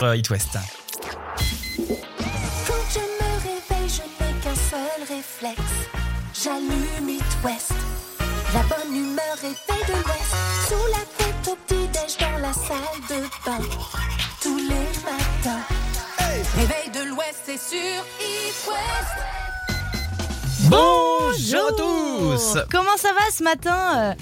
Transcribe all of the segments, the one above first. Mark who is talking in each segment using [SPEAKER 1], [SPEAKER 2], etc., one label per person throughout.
[SPEAKER 1] Euh, It West.
[SPEAKER 2] Quand je me réveille, je n'ai qu'un seul réflexe. J'allume It West. La bonne humeur est faite de l'Ouest. Sous la tête au petit-déj dans la salle de bain. Tous les matins. Réveil de l'Ouest, c'est sur It West.
[SPEAKER 1] Bonjour à tous
[SPEAKER 3] Comment ça va ce matin euh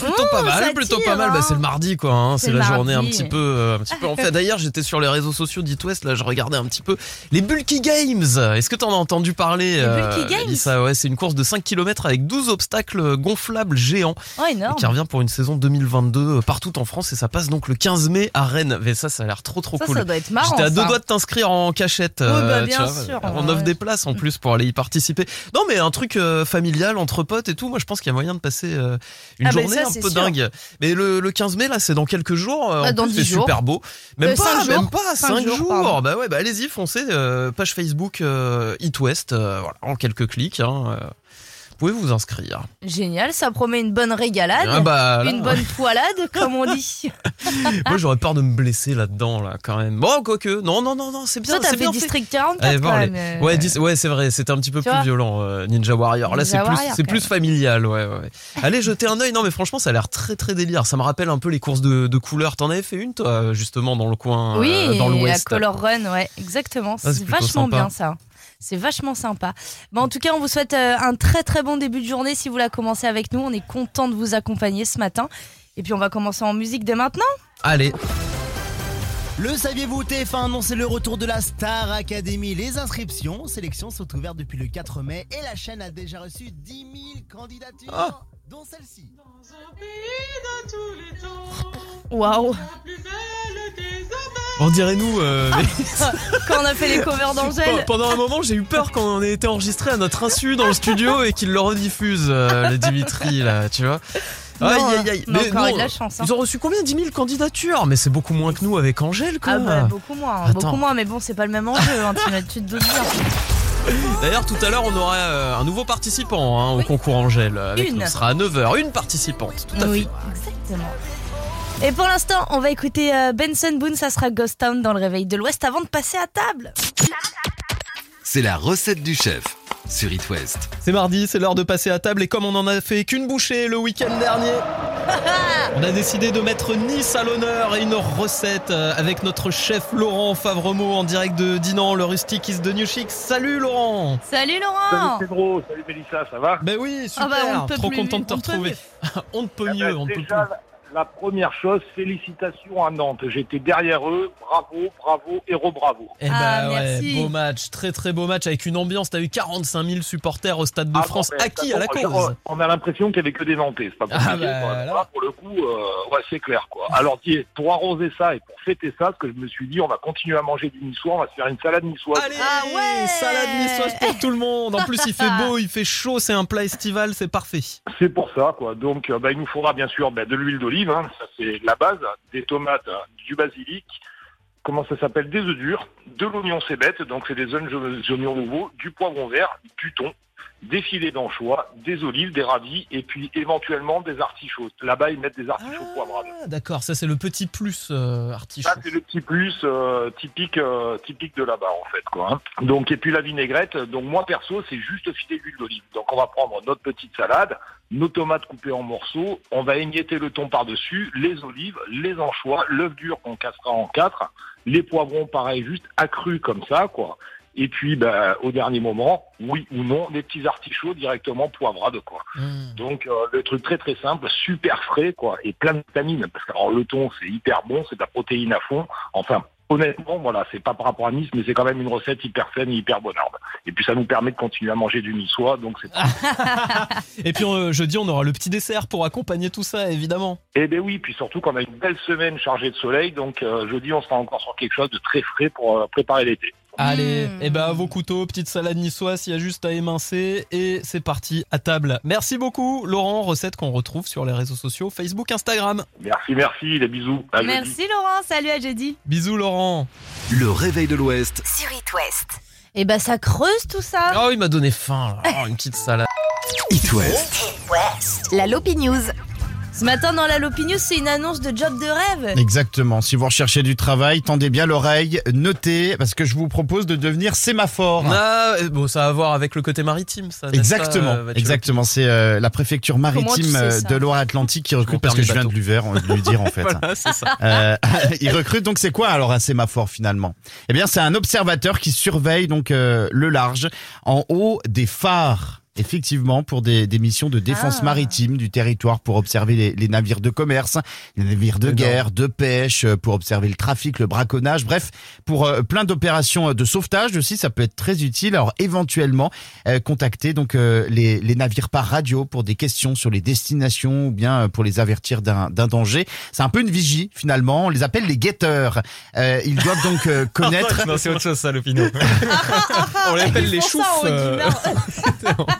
[SPEAKER 1] Plutôt pas
[SPEAKER 3] Mmh,
[SPEAKER 1] mal,
[SPEAKER 3] ça
[SPEAKER 1] plutôt pas mal. Bah,
[SPEAKER 3] hein.
[SPEAKER 1] c'est le mardi, quoi. hein.
[SPEAKER 3] C'est
[SPEAKER 1] la journée un petit peu, euh, un petit peu en fait. D'ailleurs, j'étais sur les réseaux sociaux d'It West. Là, je regardais un petit peu les Bulky Games. Est-ce que t'en as entendu parler euh,
[SPEAKER 3] Bulky Games
[SPEAKER 1] Lisa Ouais, c'est une course de 5 km avec 12 obstacles gonflables géants
[SPEAKER 3] Oh, énorme.
[SPEAKER 1] qui revient pour une saison 2022 euh, partout en France et ça passe donc le 15 mai à Rennes. Mais ça, ça a l'air trop trop
[SPEAKER 3] Ça,
[SPEAKER 1] cool.
[SPEAKER 3] ça doit être marrant.
[SPEAKER 1] J'étais à deux
[SPEAKER 3] ça.
[SPEAKER 1] doigts de t'inscrire en cachette.
[SPEAKER 3] Oui, bah, bien
[SPEAKER 1] vois.
[SPEAKER 3] sûr,
[SPEAKER 1] On
[SPEAKER 3] ouais.
[SPEAKER 1] offre des places en plus pour aller y participer. Non, mais un truc euh, familial entre potes et tout. Moi, je pense qu'il y a moyen de passer euh, une
[SPEAKER 3] Ah, bah,
[SPEAKER 1] journée
[SPEAKER 3] ça,
[SPEAKER 1] un peu
[SPEAKER 3] sûr.
[SPEAKER 1] dingue. Mais le, le 15 mai, là, c'est dans quelques jours. Euh,
[SPEAKER 3] Bah,
[SPEAKER 1] en
[SPEAKER 3] dans
[SPEAKER 1] plus,
[SPEAKER 3] 10
[SPEAKER 1] c'est
[SPEAKER 3] jours.
[SPEAKER 1] super beau. Même
[SPEAKER 3] Euh,
[SPEAKER 1] pas, même
[SPEAKER 3] jours.
[SPEAKER 1] pas,
[SPEAKER 3] Cinq
[SPEAKER 1] 5
[SPEAKER 3] jours,
[SPEAKER 1] jours. Bah ouais, bah allez-y, foncez. euh, page Facebook euh, It West. euh, voilà, en quelques clics. Hein, pouvez vous inscrire.
[SPEAKER 3] Génial, ça promet une bonne régalade.
[SPEAKER 1] Ah bah, là,
[SPEAKER 3] Une bonne poilade, comme on dit.
[SPEAKER 1] Moi, j'aurais peur de me blesser là-dedans, là, quand même. Bon, quoique. Non, non, non, non, c'est bien.
[SPEAKER 3] Toi, t'as fait
[SPEAKER 1] bien
[SPEAKER 3] District 44
[SPEAKER 1] Allez
[SPEAKER 3] quand même. euh.
[SPEAKER 1] Ouais, c'est vrai, c'était un petit peu
[SPEAKER 3] Tu
[SPEAKER 1] plus violent, euh, Ninja Warrior. Là, c'est plus, familial, ouais. Allez, jetez un œil. Non, mais franchement, ça a l'air très, très délire. Ça me rappelle un peu les courses de, de couleurs. T'en avais fait une, toi, justement, dans le coin,
[SPEAKER 3] Oui,
[SPEAKER 1] euh, dans
[SPEAKER 3] la
[SPEAKER 1] l'ouest.
[SPEAKER 3] Color Run, ouais, exactement.
[SPEAKER 1] c'est
[SPEAKER 3] c'est vachement
[SPEAKER 1] sympa.
[SPEAKER 3] bien ça. C'est vachement sympa. Bon, en tout cas, on vous souhaite euh, un très très bon début de journée si vous la commencez avec nous. On est content de vous accompagner ce matin. Et puis on va commencer en musique dès maintenant.
[SPEAKER 1] Allez,
[SPEAKER 4] Le saviez-vous TF1 a annoncé le retour de la Star Academy. Les inscriptions, sélections sont ouvertes depuis le 4 mai et la chaîne a déjà reçu 10 000 candidatures,
[SPEAKER 1] Ah.
[SPEAKER 4] dont celle-ci.
[SPEAKER 3] Waouh
[SPEAKER 1] on dirait nous. euh,
[SPEAKER 3] Quand on a fait les covers d'Angèle.
[SPEAKER 1] Pendant un moment, j'ai eu peur quand on été enregistré à notre insu dans le studio et qu'ils le rediffusent, euh, les Dimitri, là, tu vois.
[SPEAKER 3] Non,
[SPEAKER 1] Aïe, aïe, aïe.
[SPEAKER 3] on a encore
[SPEAKER 1] non,
[SPEAKER 3] de la chance, hein.
[SPEAKER 1] Ils ont reçu combien 10 000 candidatures? Mais c'est beaucoup moins que nous avec Angèle, quoi.
[SPEAKER 3] Ah bah beaucoup moins,
[SPEAKER 1] Attends.
[SPEAKER 3] beaucoup moins, mais bon c'est pas le même enjeu, hein, tu, te doutes bien.
[SPEAKER 1] D'ailleurs, tout à l'heure, on aura euh, un nouveau participant hein, au
[SPEAKER 3] Oui.
[SPEAKER 1] concours Angèle. Avec
[SPEAKER 3] Une.
[SPEAKER 1] nous. Ce sera à 9h. Une participante, tout à
[SPEAKER 3] Oui,
[SPEAKER 1] fait.
[SPEAKER 3] exactement. Et pour l'instant, on va écouter euh, Benson Boone, ça sera Ghost Town dans le réveil de l'Ouest avant de passer à table.
[SPEAKER 5] C'est la recette du chef sur It West.
[SPEAKER 1] C'est mardi, c'est l'heure de passer à table. Et comme on en a fait qu'une bouchée le week-end dernier, on a décidé de mettre Nice à l'honneur et une recette euh, avec notre chef Laurent Favremo en direct de Dinan, le rustique is de New Chic. Salut Laurent
[SPEAKER 3] Salut
[SPEAKER 6] Salut
[SPEAKER 3] Laurent
[SPEAKER 6] Pedro, salut Mélissa, ça va?
[SPEAKER 1] Ben oui, super,
[SPEAKER 3] Ah bah, on peut
[SPEAKER 1] trop
[SPEAKER 3] plus,
[SPEAKER 1] content de te
[SPEAKER 3] on ne peut
[SPEAKER 1] retrouver. on ne peut
[SPEAKER 6] Eh
[SPEAKER 1] mieux,
[SPEAKER 6] ben,
[SPEAKER 1] on ne peut plus.
[SPEAKER 6] La, première chose, félicitations à Nantes. J'étais derrière eux, bravo, bravo, héros, bravo.
[SPEAKER 1] Eh ben
[SPEAKER 3] Ah,
[SPEAKER 1] ouais,
[SPEAKER 3] merci.
[SPEAKER 1] beau match, très très beau match avec une ambiance. T'as eu 45 000 supporters au Stade de
[SPEAKER 6] Ah,
[SPEAKER 1] France,
[SPEAKER 6] ben,
[SPEAKER 1] acquis à la cause.
[SPEAKER 6] On a l'impression qu'il n'y avait que des Nantais, c'est pas
[SPEAKER 1] Ah, bah, là.
[SPEAKER 6] Pour le coup, euh, ouais, c'est clair. quoi. Alors, dis, pour arroser ça et pour fêter ça, ce que je me suis dit, on va continuer à manger du niçois, on va se faire une salade niçoise.
[SPEAKER 1] Allez,
[SPEAKER 3] Ah ouais
[SPEAKER 1] salade niçoise pour tout le monde. En plus, il fait beau, il fait chaud, c'est un plat estival, c'est parfait.
[SPEAKER 6] C'est pour ça, quoi. Donc, euh, bah, il nous faudra bien sûr bah, de l'huile d'olive, hein, c'est la base, des tomates, du basilic, comment ça s'appelle, des œufs durs, de l'oignon cébette, donc c'est des oignons nouveaux, du poivron vert, du thon, des filets d'anchois, des olives, des radis, et puis éventuellement des artichauts. Là-bas, ils mettent des artichauts poivrades.
[SPEAKER 1] Ah, d'accord, ça c'est le petit plus euh, artichaut.
[SPEAKER 6] Ça, c'est le petit plus euh, typique euh, typique de là-bas, en fait. quoi. hein. Donc, et puis la vinaigrette. Donc, moi, perso, c'est juste filer d'huile d'olive. Donc, on va prendre notre petite salade, nos tomates coupées en morceaux. On va émietter le thon par-dessus, les olives, les anchois, l'œuf dur qu'on cassera en quatre, les poivrons, pareil, juste accrus comme ça, quoi. Et puis, ben, au dernier moment, oui ou non, des petits artichauts directement poivrades, quoi.
[SPEAKER 1] Mmh.
[SPEAKER 6] Donc euh, le truc très très simple, super frais quoi, et plein de vitamines. Parce que alors, le thon c'est hyper bon, c'est de la protéine à fond. Enfin honnêtement voilà, c'est pas par rapport à Nice, mais c'est quand même une recette hyper saine et hyper bonarde. Et puis ça nous permet de continuer à manger du niçois, donc c'est.
[SPEAKER 1] Et puis euh, jeudi, on aura le petit dessert pour accompagner tout ça, évidemment.
[SPEAKER 6] Eh ben oui, puis surtout qu'on a une belle semaine chargée de soleil, donc euh, jeudi on sera encore sur quelque chose de très frais pour euh, préparer l'été.
[SPEAKER 1] Allez,
[SPEAKER 3] Mmh.
[SPEAKER 1] et ben à vos couteaux, petite salade niçoise, il y a juste à émincer et c'est parti à table. Merci beaucoup Laurent, recette qu'on retrouve sur les réseaux sociaux, Facebook, Instagram.
[SPEAKER 6] Merci, merci, les bisous. À jeudi.
[SPEAKER 3] Merci Laurent, salut à jeudi.
[SPEAKER 1] Bisous Laurent.
[SPEAKER 5] Le réveil de l'Ouest
[SPEAKER 2] Sur It West.
[SPEAKER 3] Et bah ça creuse tout ça.
[SPEAKER 1] Oh, il m'a donné faim, là. Oh, une petite salade.
[SPEAKER 5] It West.
[SPEAKER 2] It West. La Lopi News.
[SPEAKER 3] Ce matin dans la Lopi News, c'est une annonce de job de rêve.
[SPEAKER 7] Exactement. Si vous recherchez du travail, tendez bien l'oreille, notez, parce que je vous propose de devenir sémaphore.
[SPEAKER 1] Ah, euh, bon, ça a à voir avec le côté maritime, ça.
[SPEAKER 7] Exactement,
[SPEAKER 1] pas,
[SPEAKER 7] exactement. C'est euh, la préfecture maritime
[SPEAKER 3] Comment tu sais
[SPEAKER 7] euh, de Loire-Atlantique qui recrute parce que je viens de lui ver- de lui dire en fait.
[SPEAKER 1] Voilà, c'est ça.
[SPEAKER 7] Euh, il recrute donc c'est quoi alors un sémaphore finalement? Eh bien c'est un observateur qui surveille donc euh, le large en haut des phares. Effectivement, pour des, des missions de défense
[SPEAKER 3] Ah.
[SPEAKER 7] maritime du territoire, pour observer les, les navires de commerce, les navires de guerre, de pêche, euh, pour observer le trafic, le braconnage, bref, pour euh, plein d'opérations de sauvetage aussi, ça peut être très utile. Alors éventuellement, euh, contacter donc euh, les, les navires par radio pour des questions sur les destinations ou bien euh, pour les avertir d'un d'un danger. C'est un peu une vigie finalement. On les appelle les guetteurs. Euh, ils doivent donc euh, connaître.
[SPEAKER 1] non, c'est autre chose, ça, l'opinion. On l'appelle
[SPEAKER 3] Ils
[SPEAKER 1] les
[SPEAKER 3] ça en
[SPEAKER 1] choufs.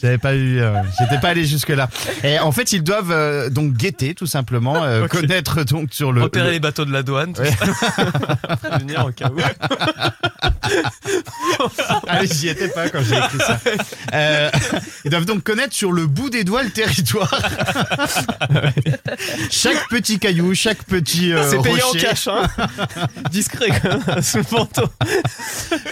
[SPEAKER 7] J'avais pas eu, euh, j'étais pas allé jusque là. Et en fait, ils doivent euh, donc guetter tout simplement, euh, connaître donc sur le.
[SPEAKER 1] Repérer
[SPEAKER 7] le-
[SPEAKER 1] les bateaux de la douane, tout
[SPEAKER 7] Ouais.
[SPEAKER 1] ça. Prévenir au cas où.
[SPEAKER 7] Ah, j'y étais pas quand j'ai écrit ça. Euh, ils doivent donc connaître sur le bout des doigts le territoire. chaque petit caillou, chaque petit euh,
[SPEAKER 1] C'est payé en
[SPEAKER 7] rocher.
[SPEAKER 1] cash, hein. Discret, quand même, sous le manteau.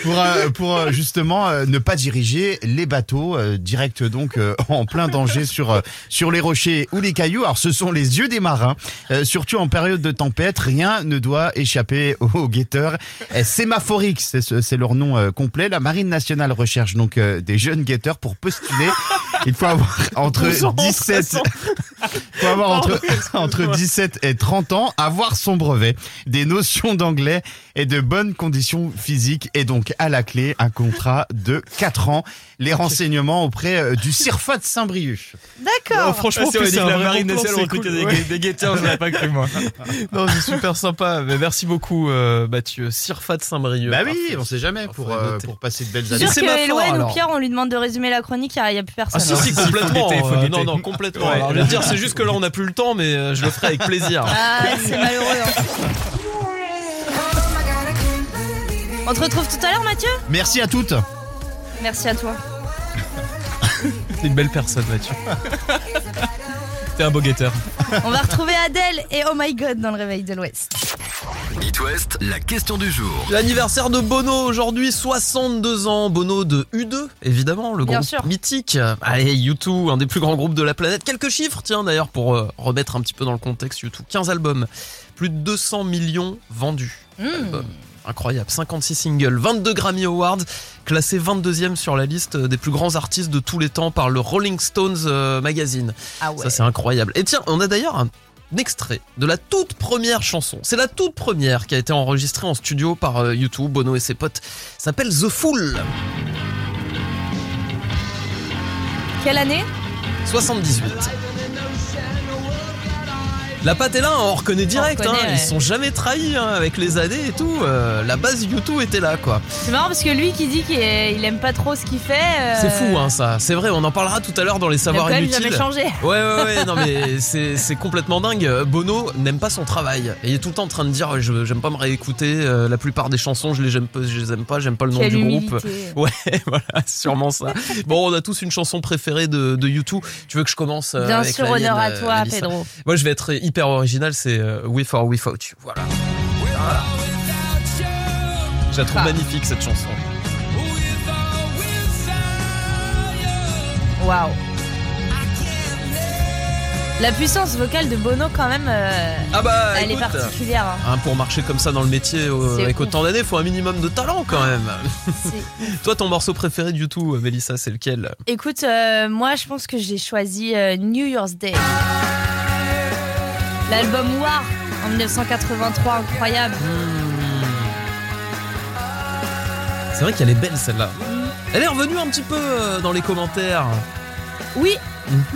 [SPEAKER 7] pour, euh, pour justement euh, ne pas diriger les bateaux euh, direct donc euh, en plein danger sur euh, sur les rochers ou les cailloux. Alors ce sont les yeux des marins, Euh, surtout en période de tempête, rien ne doit échapper aux guetteurs. Sémaphorix, c'est ce- c'est leur nom complet. La marine nationale recherche donc des jeunes guetteurs pour postuler. Il faut avoir entre
[SPEAKER 1] 12 ans,
[SPEAKER 7] 17
[SPEAKER 1] 13 ans.
[SPEAKER 7] faut avoir entre, entre 17 et 30 ans, avoir son brevet, des notions d'anglais et de bonnes conditions physiques et donc à la clé un contrat de 4 ans. Les renseignements auprès euh, du CIRFA de Saint-Brieuc.
[SPEAKER 3] D'accord.
[SPEAKER 1] franchement,
[SPEAKER 8] Ah, si on dit
[SPEAKER 1] c'est
[SPEAKER 8] que la marine nationale
[SPEAKER 1] c'est
[SPEAKER 8] recrutait des, des guetteurs, je l'avais pas cru moi.
[SPEAKER 1] Non, c'est super sympa. Mais merci beaucoup, euh, Mathieu. Sirfa de Saint-Brieuc.
[SPEAKER 7] Bah oui, on sait jamais pour, euh, pour passer de belles années.
[SPEAKER 1] c'est
[SPEAKER 3] que
[SPEAKER 1] ma
[SPEAKER 3] Eloane
[SPEAKER 1] fort,
[SPEAKER 3] ou. Pierre, on lui demande de résumer la chronique, il n'y a, plus personne.
[SPEAKER 1] Ah si, si, complètement. non, non, complètement. Alors, je veux dire, c'est juste que là, on n'a plus le temps, mais je le ferai avec plaisir.
[SPEAKER 3] Ah, c'est malheureux. hein. On te retrouve tout à l'heure, Mathieu?
[SPEAKER 7] Merci à toutes.
[SPEAKER 3] Merci à toi.
[SPEAKER 1] T'es une belle personne, Mathieu.
[SPEAKER 8] T'es un beau guetteur.
[SPEAKER 3] On va retrouver Adèle et Oh My God dans le réveil de l'Ouest.
[SPEAKER 5] It West, la question du jour.
[SPEAKER 1] L'anniversaire de Bono aujourd'hui, 62 ans. Bono de U2, évidemment, le
[SPEAKER 3] Bien
[SPEAKER 1] groupe
[SPEAKER 3] sûr.
[SPEAKER 1] mythique. Allez, U2, un des plus grands groupes de la planète. Quelques chiffres, tiens, d'ailleurs, pour euh, remettre un petit peu dans le contexte U2. 15 albums, plus de 200 millions vendus.
[SPEAKER 3] Mmh.
[SPEAKER 1] Albums. Incroyable, 56 singles, 22 Grammy Awards, classé 22e sur la liste des plus grands artistes de tous les temps par le Rolling Stones euh, magazine.
[SPEAKER 3] Ah ouais.
[SPEAKER 1] Ça c'est incroyable. Et tiens, on a d'ailleurs un extrait de la toute première chanson. C'est la toute première qui a été enregistrée en studio par euh, YouTube, Bono et ses potes. S'appelle The Fool.
[SPEAKER 3] Quelle année?
[SPEAKER 1] 78. La patte est là, hein, on reconnaît direct.
[SPEAKER 3] reconnaît,
[SPEAKER 1] hein,
[SPEAKER 3] ouais.
[SPEAKER 1] Ils se sont jamais trahis hein, avec les années et tout. euh, la base YouTube était là, quoi.
[SPEAKER 3] C'est marrant parce que lui qui dit qu'il il aime pas trop ce qu'il fait. euh,
[SPEAKER 1] C'est fou, hein, ça. C'est vrai, on en parlera tout à l'heure dans les
[SPEAKER 3] Il a
[SPEAKER 1] savoirs
[SPEAKER 3] quand même
[SPEAKER 1] inutiles.
[SPEAKER 3] jamais changé.
[SPEAKER 1] Ouais, ouais, ouais, non, mais c'est complètement dingue. Bono n'aime pas son travail. Et il est tout le temps en train de dire je j'aime pas me réécouter. euh, la plupart des chansons, je les, j'aime pas- je les aime pas, j'aime pas le nom du groupe. Ouais, voilà, sûrement ça. Bon, on a tous une chanson préférée de, de U2. Tu veux que je commence euh,
[SPEAKER 3] Bien
[SPEAKER 1] avec
[SPEAKER 3] sûr,
[SPEAKER 1] la
[SPEAKER 3] honneur à
[SPEAKER 1] euh,
[SPEAKER 3] toi, Pedro.
[SPEAKER 1] Moi, je vais être hyper original, c'est euh, With or Without You. Voilà. Voilà. Je la trouve
[SPEAKER 3] Ah.
[SPEAKER 1] magnifique cette chanson.
[SPEAKER 3] Waouh. La puissance vocale de Bono, quand même, euh,
[SPEAKER 1] Ah bah,
[SPEAKER 3] elle
[SPEAKER 1] écoute,
[SPEAKER 3] est particulière. hein.
[SPEAKER 1] hein, pour marcher comme ça dans le métier euh, avec
[SPEAKER 3] ouf.
[SPEAKER 1] autant d'années, faut un minimum de talent quand même. Toi, ton morceau préféré du tout, Mélissa, c'est lequel?
[SPEAKER 3] Écoute, euh, moi, je pense que j'ai choisi New Year's Day. L'album War en 1983, incroyable.
[SPEAKER 1] C'est vrai qu'elle est belle celle-là. Elle est revenue un petit peu euh, dans les commentaires.
[SPEAKER 3] Oui,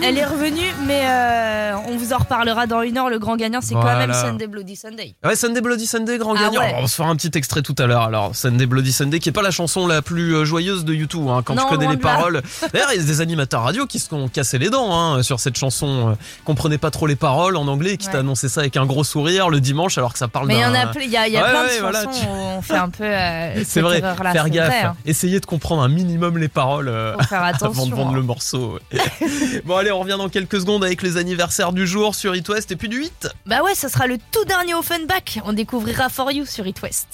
[SPEAKER 3] Elle est revenue, mais euh, on vous en reparlera dans une heure. Le grand gagnant, c'est quand même Sunday Bloody Sunday.
[SPEAKER 1] Ouais, Sunday Bloody Sunday, grand
[SPEAKER 3] Ah
[SPEAKER 1] gagnant.
[SPEAKER 3] ouais.
[SPEAKER 1] On va se faire un petit extrait tout à l'heure. Alors, Sunday Bloody Sunday, qui est pas la chanson la plus euh, joyeuse de YouTube, hein, quand
[SPEAKER 3] Non,
[SPEAKER 1] tu connais les paroles. D'ailleurs, il y a des animateurs radio qui se sont cassés les dents hein, sur cette chanson. euh, comprenaient pas trop les paroles en anglais, qui
[SPEAKER 3] Ouais.
[SPEAKER 1] t'a annoncé ça avec un gros sourire le dimanche, alors que ça parle
[SPEAKER 3] Mais il y en a, il y a, il y a
[SPEAKER 1] Ouais,
[SPEAKER 3] plein
[SPEAKER 1] ouais,
[SPEAKER 3] de
[SPEAKER 1] voilà,
[SPEAKER 3] chansons
[SPEAKER 1] tu-
[SPEAKER 3] où on fait un peu. euh,
[SPEAKER 1] C'est vrai, faire gaffe,
[SPEAKER 3] vrai, hein.
[SPEAKER 1] essayer de comprendre un minimum les paroles euh,
[SPEAKER 3] Faut faire attention.
[SPEAKER 1] avant de vendre
[SPEAKER 3] hein.
[SPEAKER 1] le morceau. bon, allez, on revient dans quelques secondes avec les anniversaires du jour sur It West et puis du 8.
[SPEAKER 3] Bah ouais, ça sera le tout dernier Offenbach. On découvrira For You sur It West.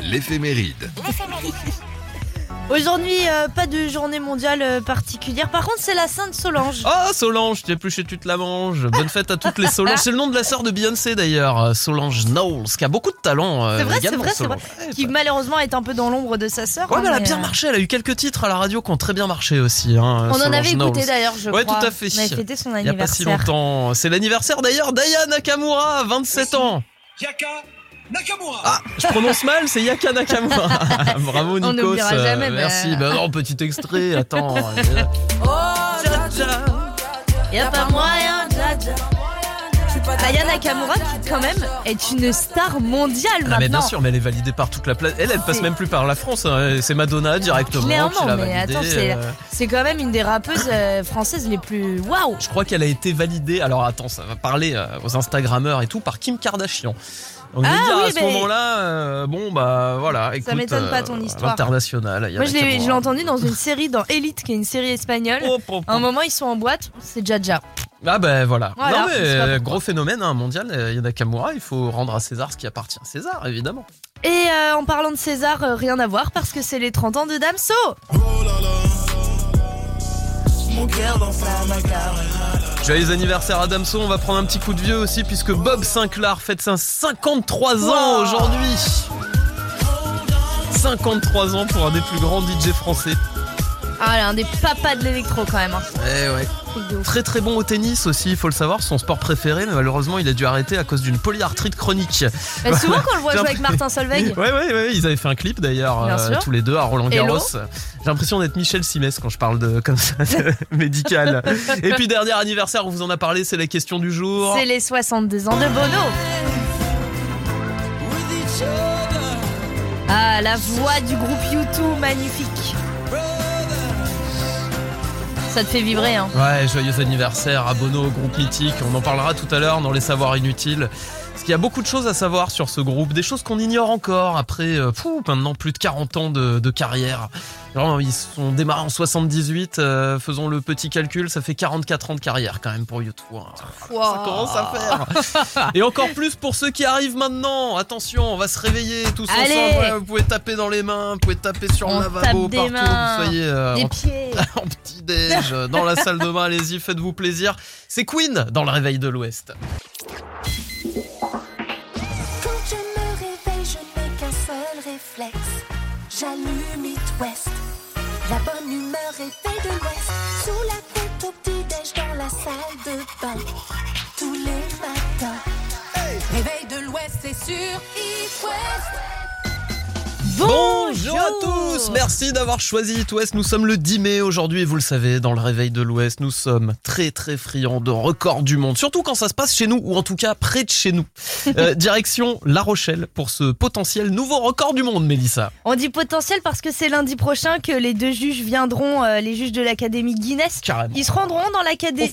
[SPEAKER 5] L'éphéméride.
[SPEAKER 3] Aujourd'hui, euh, pas de journée mondiale euh, particulière. Par contre, c'est la Sainte Solange.
[SPEAKER 1] Oh Solange, tu es plus chez tu te la manges. Bonne fête à toutes les Solange. C'est le nom de la sœur de Beyoncé d'ailleurs, euh, Solange Knowles, qui a beaucoup de talent. euh,
[SPEAKER 3] C'est vrai, c'est
[SPEAKER 1] également,
[SPEAKER 3] vrai, c'est vrai.
[SPEAKER 1] Solange. Ouais,
[SPEAKER 3] Qui malheureusement est un peu dans l'ombre de sa sœur.
[SPEAKER 1] Ouais,
[SPEAKER 3] hein,
[SPEAKER 1] mais elle a
[SPEAKER 3] mais,
[SPEAKER 1] bien
[SPEAKER 3] euh,
[SPEAKER 1] marché. Elle a eu quelques titres à la radio qui ont très bien marché aussi. Hein,
[SPEAKER 3] On en
[SPEAKER 1] Solange
[SPEAKER 3] avait écouté
[SPEAKER 1] Knowles.
[SPEAKER 3] d'ailleurs, je
[SPEAKER 1] Ouais,
[SPEAKER 3] crois.
[SPEAKER 1] tout à fait.
[SPEAKER 3] On avait fêté son
[SPEAKER 1] Il y a pas si
[SPEAKER 3] anniversaire.
[SPEAKER 1] longtemps. C'est l'anniversaire d'ailleurs d'Aya Nakamura, 27 ans.
[SPEAKER 9] Yaka Nakamura
[SPEAKER 1] Ah, je prononce mal, c'est Yaka Nakamura. Bravo
[SPEAKER 3] On
[SPEAKER 1] Nikos.
[SPEAKER 3] n'oubliera
[SPEAKER 1] euh,
[SPEAKER 3] jamais, mais-
[SPEAKER 1] Merci. Bah non, petit extrait. Attends.
[SPEAKER 3] Y a pas moyen, dja. Aya Nakamura, qui quand même est une star mondiale
[SPEAKER 1] Ah, mais
[SPEAKER 3] maintenant.
[SPEAKER 1] bien sûr, mais elle est validée par toute la planète. Elle, elle passe même plus par la France. hein. C'est Madonna directement
[SPEAKER 3] Clairement,
[SPEAKER 1] qui l'a
[SPEAKER 3] mais
[SPEAKER 1] validée.
[SPEAKER 3] attends, c'est-
[SPEAKER 1] euh.
[SPEAKER 3] C'est quand même une des rappeuses euh, françaises les plus waouh.
[SPEAKER 1] Je crois qu'elle a été validée. Alors attends, ça va parler euh, aux Instagrammeurs et tout par Kim Kardashian. Je
[SPEAKER 3] Ah
[SPEAKER 1] dire
[SPEAKER 3] oui,
[SPEAKER 1] à ce
[SPEAKER 3] mais-
[SPEAKER 1] moment-là, euh, bon bah voilà. Écoute,
[SPEAKER 3] m'étonne pas ton
[SPEAKER 1] euh,
[SPEAKER 3] histoire.
[SPEAKER 1] A
[SPEAKER 3] Moi, je l'ai entendu dans une série dans Elite, qui est une série espagnole.
[SPEAKER 1] Hop, hop,
[SPEAKER 3] À un moment, ils sont en boîte, c'est Jaja.
[SPEAKER 1] Ah ben voilà.
[SPEAKER 3] Voilà,
[SPEAKER 1] non mais gros phénomène hein, mondial. euh, Nakamura, il faut rendre à César ce qui appartient à César, évidemment.
[SPEAKER 3] Et euh, en parlant de César, euh, rien à voir parce que c'est les 30 ans de Damso.
[SPEAKER 1] Joyeux anniversaire à Damso, on va prendre un petit coup de vieux aussi puisque Bob Sinclair fête ses 53 ans
[SPEAKER 3] Wow.
[SPEAKER 1] aujourd'hui. 53 ans pour un des plus grands DJ français.
[SPEAKER 3] Ah, là, un des papas de l'électro quand même. hein.
[SPEAKER 1] Eh ouais. Très très bon au tennis aussi, il faut le savoir, son sport préféré, mais malheureusement il a dû arrêter à cause d'une polyarthrite chronique.
[SPEAKER 3] Mais souvent, quand on le voit jouer avec Martin Solveig,
[SPEAKER 1] Ouais, ouais, ouais, ils avaient fait un clip d'ailleurs, euh, tous les deux à Roland Garros. J'ai l'impression d'être Michel Simès quand je parle de comme ça, de médical. Et puis dernier anniversaire, on vous en a parlé, c'est la question du jour.
[SPEAKER 3] c'est les 62 ans de Bono. Ah, la voix du groupe U2, magnifique. Ça te fait vibrer, hein.
[SPEAKER 1] Ouais, joyeux anniversaire à Bono, groupe mythique. On en parlera tout à l'heure dans les savoirs inutiles. Parce qu'il y a beaucoup de choses à savoir sur ce groupe, des choses qu'on ignore encore après euh, maintenant plus de 40 ans de carrière. Genre, ils sont démarrés en 78, euh, faisons le petit calcul, ça fait 44 ans de carrière quand même pour YouTube. hein. Ça commence à faire. Et encore plus pour ceux qui arrivent maintenant. Attention, on va se réveiller tous
[SPEAKER 3] Allez.
[SPEAKER 1] ensemble. Ouais, Vous pouvez taper dans les mains, vous pouvez taper sur
[SPEAKER 3] On
[SPEAKER 1] le lavabo,
[SPEAKER 3] tape des
[SPEAKER 1] partout.
[SPEAKER 3] mains,
[SPEAKER 1] Vous soyez euh,
[SPEAKER 3] Des
[SPEAKER 1] en
[SPEAKER 3] pieds.
[SPEAKER 1] en petit déj dans la salle de bain, allez-y, faites-vous plaisir. C'est Queen dans le réveil de l'Ouest.
[SPEAKER 2] Quand je me réveille, je n'ai qu'un seul réflexe. J'allume It West. La bonne humeur est faite de l'Ouest. Sous la tête au petit-déj dans la salle de bain. Tous les matins. Réveil de l'Ouest, c'est sur It West.
[SPEAKER 1] Bonjour à tous, merci d'avoir choisi It West. Nous sommes le 10 mai aujourd'hui et vous le savez, dans le réveil de l'Ouest, nous sommes très très friands de records du monde, surtout quand ça se passe chez nous ou en tout cas près de chez nous. Euh, direction La Rochelle pour ce potentiel nouveau record du monde, Mélissa.
[SPEAKER 3] On dit potentiel parce que c'est lundi prochain que les deux juges viendront, euh, les juges de l'Académie Guinness.
[SPEAKER 1] Carrément.
[SPEAKER 3] Ils se rendront dans,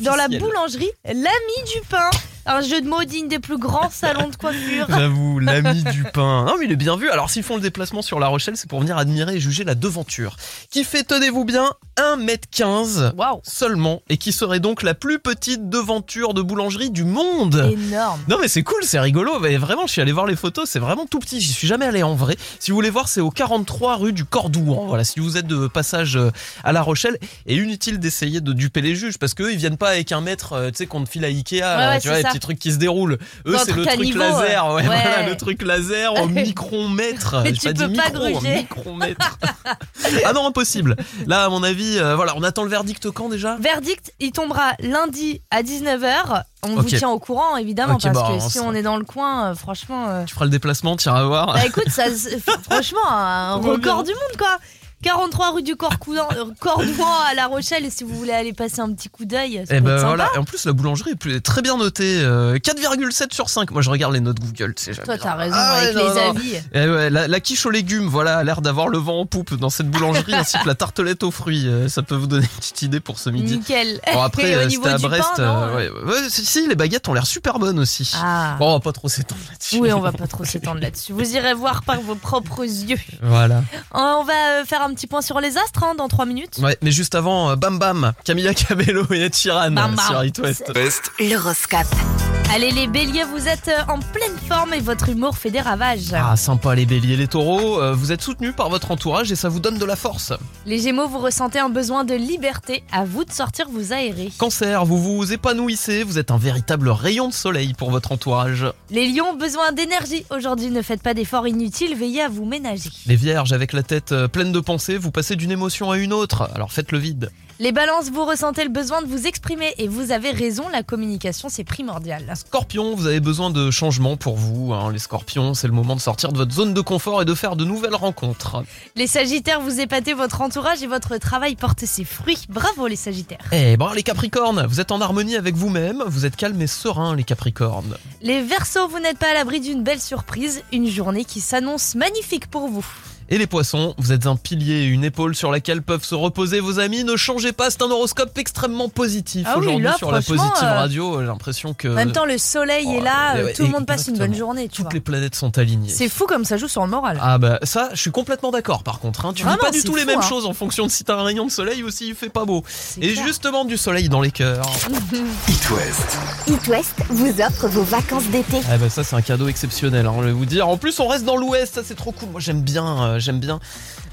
[SPEAKER 3] dans la boulangerie L'Ami du Pain. Un jeu de mots digne des plus grands salons de coiffure.
[SPEAKER 1] J'avoue, l'ami du pain. Non, mais il est bien vu. Alors, s'ils font le déplacement sur La Rochelle, c'est pour venir admirer et juger la devanture, qui fait, tenez-vous bien, 1m15
[SPEAKER 3] Waouh,
[SPEAKER 1] seulement, et qui serait donc la plus petite devanture de boulangerie du monde.
[SPEAKER 3] énorme.
[SPEAKER 1] Non mais c'est cool, c'est rigolo. Mais vraiment, je suis allé voir les photos, c'est vraiment tout petit. J'y suis jamais allé en vrai. Si vous voulez voir, c'est au 43 rue du Cordouan. Voilà, si vous êtes de passage euh, à La Rochelle, et inutile d'essayer de duper les juges parce qu'eux ils viennent pas avec un mètre, euh, tu sais qu'on te file à Ikea, là,
[SPEAKER 3] ouais,
[SPEAKER 1] tu vois, petits trucs qui se déroulent. Eux c'est le
[SPEAKER 3] truc à
[SPEAKER 1] truc
[SPEAKER 3] niveau,
[SPEAKER 1] laser, ouais,
[SPEAKER 3] ouais.
[SPEAKER 1] voilà, le truc laser au micromètre.
[SPEAKER 3] Mais tu
[SPEAKER 1] pas
[SPEAKER 3] peux
[SPEAKER 1] dit
[SPEAKER 3] pas
[SPEAKER 1] micro,
[SPEAKER 3] gruger.
[SPEAKER 1] micromètre. ah non, impossible. Là, à mon avis, euh, voilà, on attend le verdict quand déjà?
[SPEAKER 3] Verdict, il tombera lundi à 19h. On vous tient au courant, évidemment, parce
[SPEAKER 1] bah,
[SPEAKER 3] que
[SPEAKER 1] on
[SPEAKER 3] si on est dans le coin, euh, franchement. euh,
[SPEAKER 1] Tu feras le déplacement, tu iras voir.
[SPEAKER 3] Bah écoute, ça, franchement, un record du monde, quoi. 43 rue du Corcoudan, euh, Cordouan à La Rochelle. Si vous voulez aller passer un petit coup d'œil,
[SPEAKER 1] Et
[SPEAKER 3] peut
[SPEAKER 1] ben voilà, et en plus la boulangerie est très bien notée, euh, 4,7 sur 5. Moi je regarde les notes Google,
[SPEAKER 3] Toi, t'as raison
[SPEAKER 1] Ah
[SPEAKER 3] avec
[SPEAKER 1] non,
[SPEAKER 3] les
[SPEAKER 1] non.
[SPEAKER 3] avis.
[SPEAKER 1] Eh ouais, la, la quiche aux légumes, voilà, a l'air d'avoir le vent en poupe dans cette boulangerie, ainsi que la tartelette aux fruits. Euh, Ça peut vous donner une petite idée pour ce midi.
[SPEAKER 3] Nickel.
[SPEAKER 1] Bon après, euh, c'était à
[SPEAKER 3] du
[SPEAKER 1] Brest.
[SPEAKER 3] pain,
[SPEAKER 1] euh, ouais, ouais, si, les baguettes ont l'air super bonnes aussi.
[SPEAKER 3] Ah.
[SPEAKER 1] Bon, on va pas trop s'étendre là-dessus.
[SPEAKER 3] Oui, on va pas trop s'étendre là-dessus. Vous irez voir par vos propres yeux.
[SPEAKER 1] Voilà.
[SPEAKER 3] On va euh, faire un petit point sur les astres hein, dans 3 minutes.
[SPEAKER 1] Ouais, mais juste avant, euh, bam bam, Camilla Cabello et Ed Sheeran
[SPEAKER 3] Bam, bam.
[SPEAKER 1] sur It West.
[SPEAKER 2] L'horoscope.
[SPEAKER 3] Allez les béliers, vous êtes euh, en pleine forme et votre humour fait des ravages.
[SPEAKER 1] Ah, sympa les béliers, les taureaux, euh, vous êtes soutenus par votre entourage et ça vous donne de la force.
[SPEAKER 3] Les gémeaux, vous ressentez un besoin de liberté. À vous de sortir vous aérer.
[SPEAKER 1] Cancer, vous vous épanouissez, vous êtes un véritable rayon de soleil pour votre entourage.
[SPEAKER 3] Les lions, besoin d'énergie. Aujourd'hui, ne faites pas d'efforts inutiles, veillez à vous ménager.
[SPEAKER 1] Les vierges, avec la tête euh, pleine de pensées, vous passez d'une émotion à une autre, alors faites le vide.
[SPEAKER 3] Les balances, vous ressentez le besoin de vous exprimer et vous avez raison, la communication c'est primordial.
[SPEAKER 1] Scorpion, vous avez besoin de changement pour vous. hein. Les scorpions, c'est le moment de sortir de votre zone de confort et de faire de nouvelles rencontres.
[SPEAKER 3] Les sagittaires, vous épatez votre entourage et votre travail porte ses fruits. Bravo les sagittaires.
[SPEAKER 1] Eh ben les capricornes, vous êtes en harmonie avec vous-même, vous êtes calme et serein les capricornes.
[SPEAKER 3] Les versos, vous n'êtes pas à l'abri d'une belle surprise, une journée qui s'annonce magnifique pour vous.
[SPEAKER 1] Et les poissons, vous êtes un pilier et une épaule sur laquelle peuvent se reposer vos amis. Ne changez pas, c'est un horoscope extrêmement positif
[SPEAKER 3] Ah oui,
[SPEAKER 1] aujourd'hui
[SPEAKER 3] là,
[SPEAKER 1] sur la Positive
[SPEAKER 3] euh,
[SPEAKER 1] Radio. J'ai l'impression que
[SPEAKER 3] En même temps, le soleil
[SPEAKER 1] oh,
[SPEAKER 3] est là,
[SPEAKER 1] ouais,
[SPEAKER 3] euh, tout le monde passe une bonne journée, tu
[SPEAKER 1] toutes
[SPEAKER 3] vois.
[SPEAKER 1] les planètes sont alignées.
[SPEAKER 3] C'est fou comme ça joue sur le moral.
[SPEAKER 1] Ah bah ça, je suis complètement d'accord par contre. Hein. Tu
[SPEAKER 3] Vraiment,
[SPEAKER 1] pas du tout les mêmes
[SPEAKER 3] hein.
[SPEAKER 1] choses en fonction de si t'as un rayon de soleil ou s'il fait pas beau. Et
[SPEAKER 3] clair.
[SPEAKER 1] justement du soleil dans les cœurs.
[SPEAKER 5] It West.
[SPEAKER 2] It West vous offre vos vacances d'été.
[SPEAKER 1] Ah bah ça c'est un cadeau exceptionnel, hein, je vais vous dire. En plus on reste dans l'Ouest, ça c'est trop cool. Moi j'aime bien, euh, j'aime bien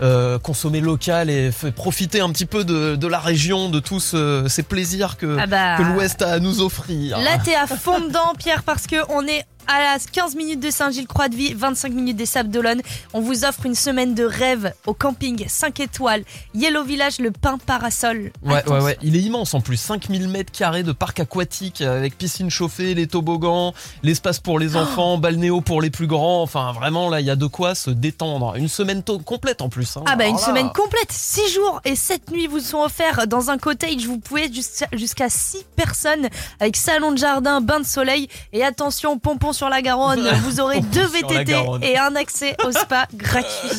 [SPEAKER 1] euh, consommer local et profiter un petit peu de, de la région, de tous euh, ces plaisirs que,
[SPEAKER 3] Ah bah,
[SPEAKER 1] que l'Ouest a à nous offrir.
[SPEAKER 3] Là, t'es à fond dedans, Pierre, parce que on est à 15 minutes de Saint-Gilles-Croix-de-Vie, 25 minutes des Sables d'Olonne. On vous offre une semaine de rêve au camping 5 étoiles, Yellow Village, le pain parasol.
[SPEAKER 1] Ouais, ouais, ouais. Il est immense en plus. 5000 mètres carrés de parc aquatique euh, avec piscine chauffée, les toboggans, l'espace pour
[SPEAKER 3] Oh.
[SPEAKER 1] les enfants, balnéo pour les plus grands. Enfin, vraiment, là, il y a de quoi se détendre. Une semaine complète en plus. hein.
[SPEAKER 3] Ah bah une
[SPEAKER 1] là,
[SPEAKER 3] semaine complète, 6 jours et 7 nuits vous sont offerts dans un cottage, vous pouvez jusqu'à jusqu'à 6 personnes avec salon de jardin, bain de soleil et attention pompon sur la Garonne, vous aurez deux VTT et un accès au spa gratuit.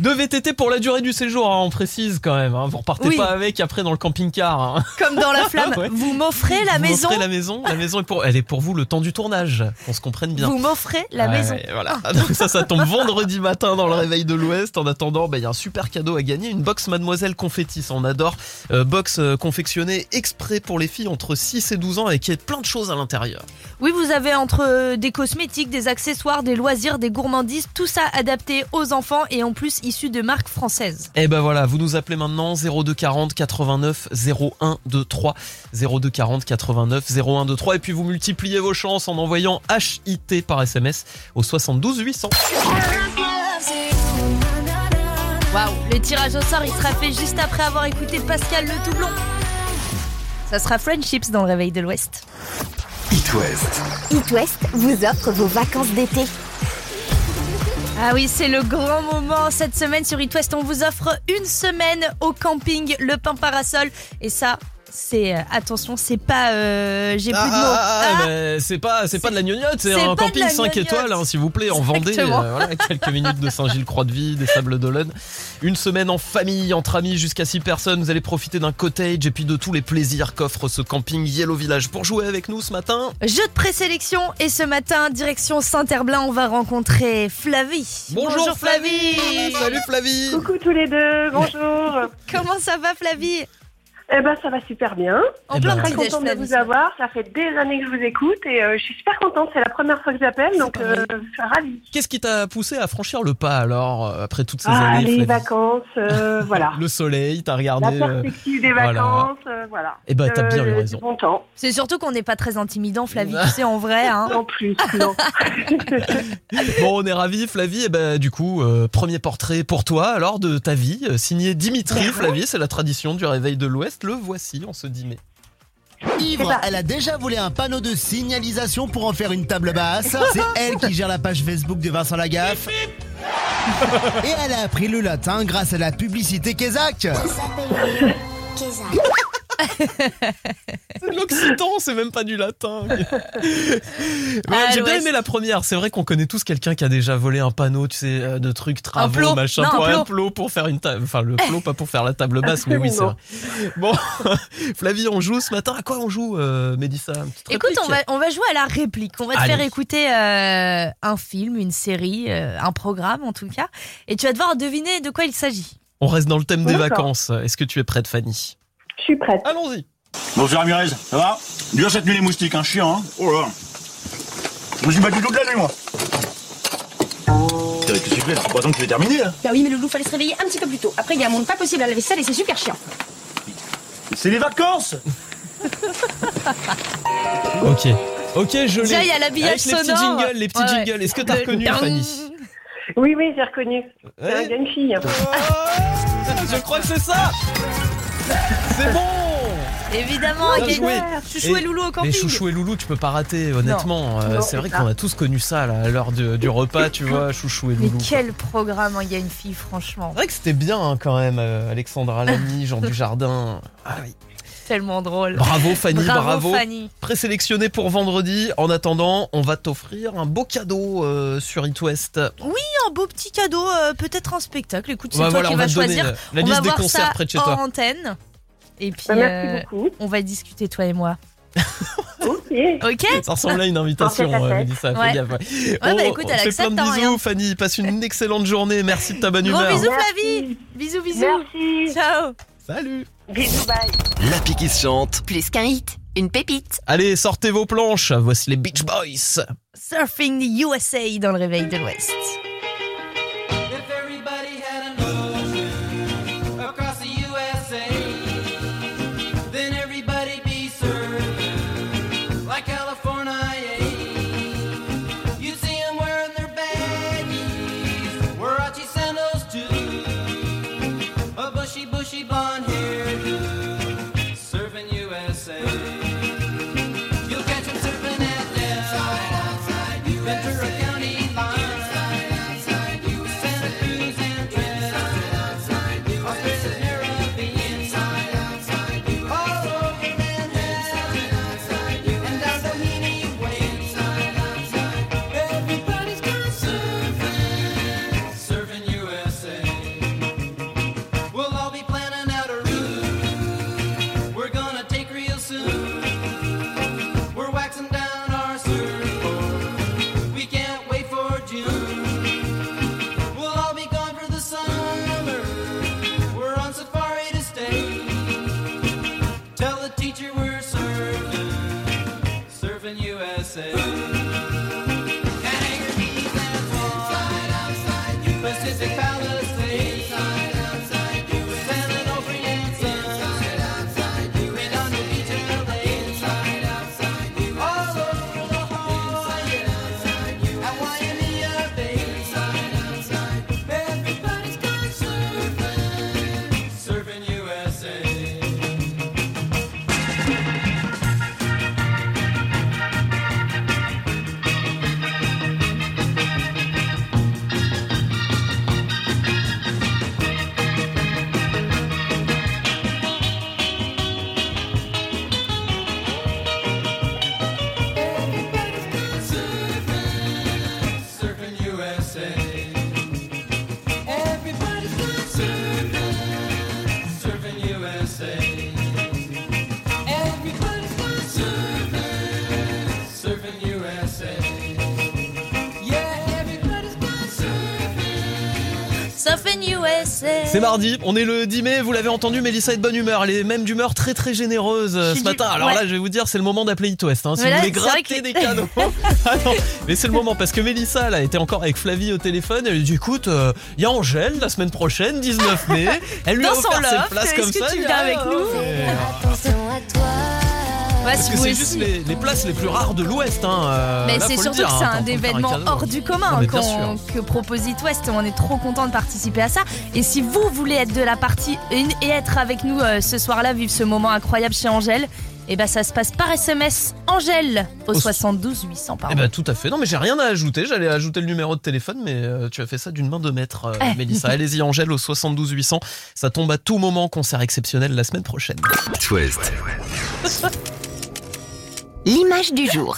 [SPEAKER 1] Deux VTT pour la durée du séjour, hein, on précise quand même. Hein. Vous repartez
[SPEAKER 3] Oui.
[SPEAKER 1] pas avec après dans le camping-car. Hein.
[SPEAKER 3] Comme dans la flamme,
[SPEAKER 1] Ouais.
[SPEAKER 3] vous m'offrez la
[SPEAKER 1] Vous
[SPEAKER 3] maison,
[SPEAKER 1] m'offrez la maison. La maison est pour, elle est pour vous le temps du tournage. Qu'on se comprenne bien.
[SPEAKER 3] vous m'offrez la
[SPEAKER 1] Ouais,
[SPEAKER 3] maison.
[SPEAKER 1] voilà. Donc ça, ça tombe vendredi matin dans le réveil de l'Ouest. En attendant, bah, il y a un super cadeau à gagner, une box Mademoiselle Confetti. Ça, on adore. Euh, box euh, confectionnée exprès pour les filles entre 6 et 12 ans et qui a plein de choses à l'intérieur.
[SPEAKER 3] Oui, vous avez entre euh, des cosmétiques, des accessoires, des loisirs, des gourmandises, tout ça adapté aux enfants et en plus issu de marques françaises.
[SPEAKER 1] Et ben voilà, vous nous appelez maintenant 02 40 89 01 23 02 40 89 01 23 et puis vous multipliez vos chances en envoyant HIT par SMS au 72 800.
[SPEAKER 3] Waouh, le tirage au sort, il sera fait juste après avoir écouté Pascal le Toublon. Ça sera Friendships dans le réveil de l'Ouest.
[SPEAKER 5] It West.
[SPEAKER 2] It West vous offre vos vacances d'été.
[SPEAKER 3] Ah oui, c'est le grand moment cette semaine sur It West. On vous offre une semaine au camping Le Pain Parasol. Et ça, c'est euh, attention, c'est pas. euh, J'ai plus de mots. Ah,
[SPEAKER 1] mais c'est pas c'est pas de la gnognotte, c'est un camping
[SPEAKER 3] la
[SPEAKER 1] 5
[SPEAKER 3] gnognotte.
[SPEAKER 1] étoiles hein, s'il vous plaît en Vendée, euh, voilà, quelques minutes de Saint-Gilles-Croix-de-Vie, des Sables d'Olonne. Une semaine en famille, entre amis jusqu'à 6 personnes, vous allez profiter d'un cottage et puis de tous les plaisirs qu'offre ce camping Yellow Village. Pour jouer avec nous ce matin,
[SPEAKER 3] Jeu de présélection et ce matin, direction Saint-Herblain, on va rencontrer Flavie.
[SPEAKER 1] Bonjour, Flavie Salut Flavie
[SPEAKER 10] Coucou tous les deux, bonjour.
[SPEAKER 3] Comment ça va Flavie?
[SPEAKER 10] Eh ben ça va super bien.
[SPEAKER 3] En
[SPEAKER 1] Eh
[SPEAKER 3] plein
[SPEAKER 1] ben,
[SPEAKER 10] Très contente de vous avoir. Ça fait des années que je vous écoute et euh, je suis super contente. C'est la première fois que j'appelle, donc euh, je suis ravie.
[SPEAKER 1] Qu'est-ce qui t'a poussé à franchir le pas alors, euh, après toutes ces
[SPEAKER 10] Ah,
[SPEAKER 1] années
[SPEAKER 10] les
[SPEAKER 1] Flavie
[SPEAKER 10] vacances, euh, voilà.
[SPEAKER 1] Le soleil, t'as
[SPEAKER 10] La
[SPEAKER 1] regardé... euh,
[SPEAKER 10] perspective des
[SPEAKER 1] voilà.
[SPEAKER 10] vacances, euh, voilà.
[SPEAKER 1] Eh ben, t'as bien eu raison.
[SPEAKER 10] Bon.
[SPEAKER 3] C'est surtout qu'on n'est pas très intimidant, Flavie, tu sais, en vrai. Hein.
[SPEAKER 10] En plus, non.
[SPEAKER 1] Bon, on est ravis, Flavie. Et ben, du coup, euh, premier portrait pour toi, alors, de ta vie, signé Dimitri, Flavie. C'est la tradition du réveil de l'Ouest. Le voici en ce 10 mai.
[SPEAKER 4] Ivre, elle a déjà volé un panneau de signalisation pour en faire une table basse. C'est elle qui gère la page Facebook de Vincent Lagaffe. Et elle a appris le latin grâce à la publicité Kézak.
[SPEAKER 1] C'est l'occitan, c'est même pas du latin.
[SPEAKER 11] Ah,
[SPEAKER 1] J'ai bien aimé la première. C'est vrai qu'on connaît tous quelqu'un qui a déjà volé un panneau, tu sais, euh, de trucs, travaux, machin,
[SPEAKER 11] Non,
[SPEAKER 1] pour
[SPEAKER 11] un
[SPEAKER 1] un
[SPEAKER 11] plot.
[SPEAKER 1] pour faire une table. Enfin, le plot, pas pour faire la table basse, mais oui, c'est vrai. Bon, Flavie, on joue ce matin? À quoi on joue, euh, Mélissa?
[SPEAKER 11] Écoute, on va, on va jouer à la réplique. On va te faire écouter euh, un film, une série, euh, un programme en tout cas. Et tu vas devoir deviner de quoi il s'agit.
[SPEAKER 1] On reste dans le thème des vacances. Est-ce que tu es prête, Fanny?
[SPEAKER 12] Je suis prête.
[SPEAKER 1] Allons-y.
[SPEAKER 9] Bonjour Ramirez, ça va? Dur cette nuit les moustiques, un chiant, hein Oh là Je me suis battu toute la nuit, moi Qu'est-ce que tu fais C'est pas tant que tu es terminé, là
[SPEAKER 13] Bah oui, mais Loulou, fallait se réveiller un petit peu plus tôt. Après, il y a un monde pas possible à la vaisselle et c'est super chiant.
[SPEAKER 9] C'est les vacances
[SPEAKER 1] Ok. Ok, je l'ai.
[SPEAKER 11] Il y a l'habillage
[SPEAKER 1] Avec les petits
[SPEAKER 11] sonore.
[SPEAKER 1] jingles, les petits
[SPEAKER 11] Ouais,
[SPEAKER 1] jingles. Est-ce que t'as
[SPEAKER 11] Le
[SPEAKER 1] reconnu,
[SPEAKER 11] ding.
[SPEAKER 1] Fanny?
[SPEAKER 12] Oui, oui, j'ai reconnu. C'est un
[SPEAKER 1] Ouais.
[SPEAKER 12] gars, une fille.
[SPEAKER 1] Je crois que c'est ça C'est bon
[SPEAKER 11] Évidemment, a
[SPEAKER 1] joué.
[SPEAKER 11] Chouchou et, Loulou au
[SPEAKER 1] Mais
[SPEAKER 11] camping.
[SPEAKER 1] Chouchou et Loulou, tu peux pas rater, honnêtement. Euh, c'est vrai qu'on a tous connu ça là, à l'heure du repas, tu vois, Chouchou et
[SPEAKER 11] Mais
[SPEAKER 1] Loulou.
[SPEAKER 11] quel programme, hein, il y a une fille, franchement.
[SPEAKER 1] C'est vrai que c'était bien hein, quand même, euh, Alexandra Lamy, Jean Dujardin. Ah oui.
[SPEAKER 11] Tellement drôle.
[SPEAKER 1] Bravo Fanny, bravo.
[SPEAKER 11] Bravo, Fanny.
[SPEAKER 1] Présélectionné pour vendredi. En attendant, on va t'offrir un beau cadeau euh, sur It West.
[SPEAKER 11] Un beau petit cadeau, euh, peut-être un spectacle. Écoute, c'est
[SPEAKER 1] Bah
[SPEAKER 11] toi
[SPEAKER 1] voilà,
[SPEAKER 11] qui
[SPEAKER 1] on
[SPEAKER 11] vas choisir.
[SPEAKER 1] la
[SPEAKER 11] on
[SPEAKER 1] liste
[SPEAKER 11] va
[SPEAKER 1] des
[SPEAKER 11] voir
[SPEAKER 1] concerts
[SPEAKER 11] ça
[SPEAKER 1] près de chez
[SPEAKER 11] en
[SPEAKER 1] toi.
[SPEAKER 11] antenne. Et puis,
[SPEAKER 12] Bah, merci
[SPEAKER 11] euh,
[SPEAKER 12] beaucoup.
[SPEAKER 11] on va discuter, toi et moi.
[SPEAKER 12] Ok.
[SPEAKER 11] Ok
[SPEAKER 1] Ça ressemble à une invitation. Mélissa,
[SPEAKER 11] Ouais.
[SPEAKER 1] gaffe, ouais.
[SPEAKER 11] bah
[SPEAKER 1] On-
[SPEAKER 11] écoute,
[SPEAKER 1] fait plein de
[SPEAKER 11] hein,
[SPEAKER 1] bisous,
[SPEAKER 11] rien.
[SPEAKER 1] Fanny. Passe une excellente journée. Merci de ta bonne
[SPEAKER 11] Gros
[SPEAKER 1] humeur.
[SPEAKER 11] bisous,
[SPEAKER 12] Merci.
[SPEAKER 11] Flavie. Bisous, bisous.
[SPEAKER 12] Merci.
[SPEAKER 11] Ciao.
[SPEAKER 1] Salut.
[SPEAKER 12] Bisous, bye.
[SPEAKER 5] L'appli qui se chante.
[SPEAKER 13] Plus qu'un hit, une pépite.
[SPEAKER 1] Allez, sortez vos planches. Voici les Beach Boys.
[SPEAKER 11] Surfing the USA dans le réveil de l'Ouest.
[SPEAKER 1] C'est mardi, on est le 10 mai, vous l'avez entendu, Mélissa est de bonne humeur, elle est même d'humeur très très généreuse euh, ce matin.
[SPEAKER 11] du-
[SPEAKER 1] Alors
[SPEAKER 11] ouais.
[SPEAKER 1] là, je vais vous dire, c'est le moment d'appeler It West. Hein, si
[SPEAKER 11] Mais
[SPEAKER 1] vous
[SPEAKER 11] là,
[SPEAKER 1] voulez
[SPEAKER 11] c'est vrai
[SPEAKER 1] gratter
[SPEAKER 11] que-
[SPEAKER 1] des cadeaux. ah non, mais c'est le moment parce que Mélissa, là, était encore avec Flavie au téléphone. Elle lui dit écoute, euh, il y a Angèle la semaine prochaine, 19 mai. Elle lui
[SPEAKER 11] Dans
[SPEAKER 1] a
[SPEAKER 11] son
[SPEAKER 1] offert ses
[SPEAKER 11] loft,
[SPEAKER 1] places
[SPEAKER 11] est-ce
[SPEAKER 1] comme
[SPEAKER 11] que
[SPEAKER 1] ça.
[SPEAKER 11] tu
[SPEAKER 1] elle dit,
[SPEAKER 11] viens
[SPEAKER 1] ah,
[SPEAKER 11] avec nous
[SPEAKER 1] ouais.
[SPEAKER 14] Attention.
[SPEAKER 11] Ouais, si
[SPEAKER 1] c'est juste les, les places les plus rares de l'Ouest. Hein, euh,
[SPEAKER 11] Mais c'est surtout
[SPEAKER 1] dire,
[SPEAKER 11] que
[SPEAKER 1] hein,
[SPEAKER 11] c'est
[SPEAKER 1] en
[SPEAKER 11] un événement hors du commun
[SPEAKER 1] Non,
[SPEAKER 11] que propose It West. On est trop content de participer à ça. Et si vous voulez être de la partie et et être avec nous euh, ce soir-là, vivre ce moment incroyable chez Angèle,
[SPEAKER 3] Et bah ça se passe par SMS Angèle au
[SPEAKER 1] Au-
[SPEAKER 3] 72 800
[SPEAKER 1] Eh ben tout à fait. Non mais j'ai rien à ajouter. J'allais ajouter le numéro de téléphone, mais euh, tu as fait ça d'une main de maître, euh,
[SPEAKER 3] Eh.
[SPEAKER 1] Mélissa. Allez-y, Angèle au 72 800. Ça tombe à tout moment. Concert exceptionnel la semaine prochaine.
[SPEAKER 5] West.
[SPEAKER 15] L'image du jour.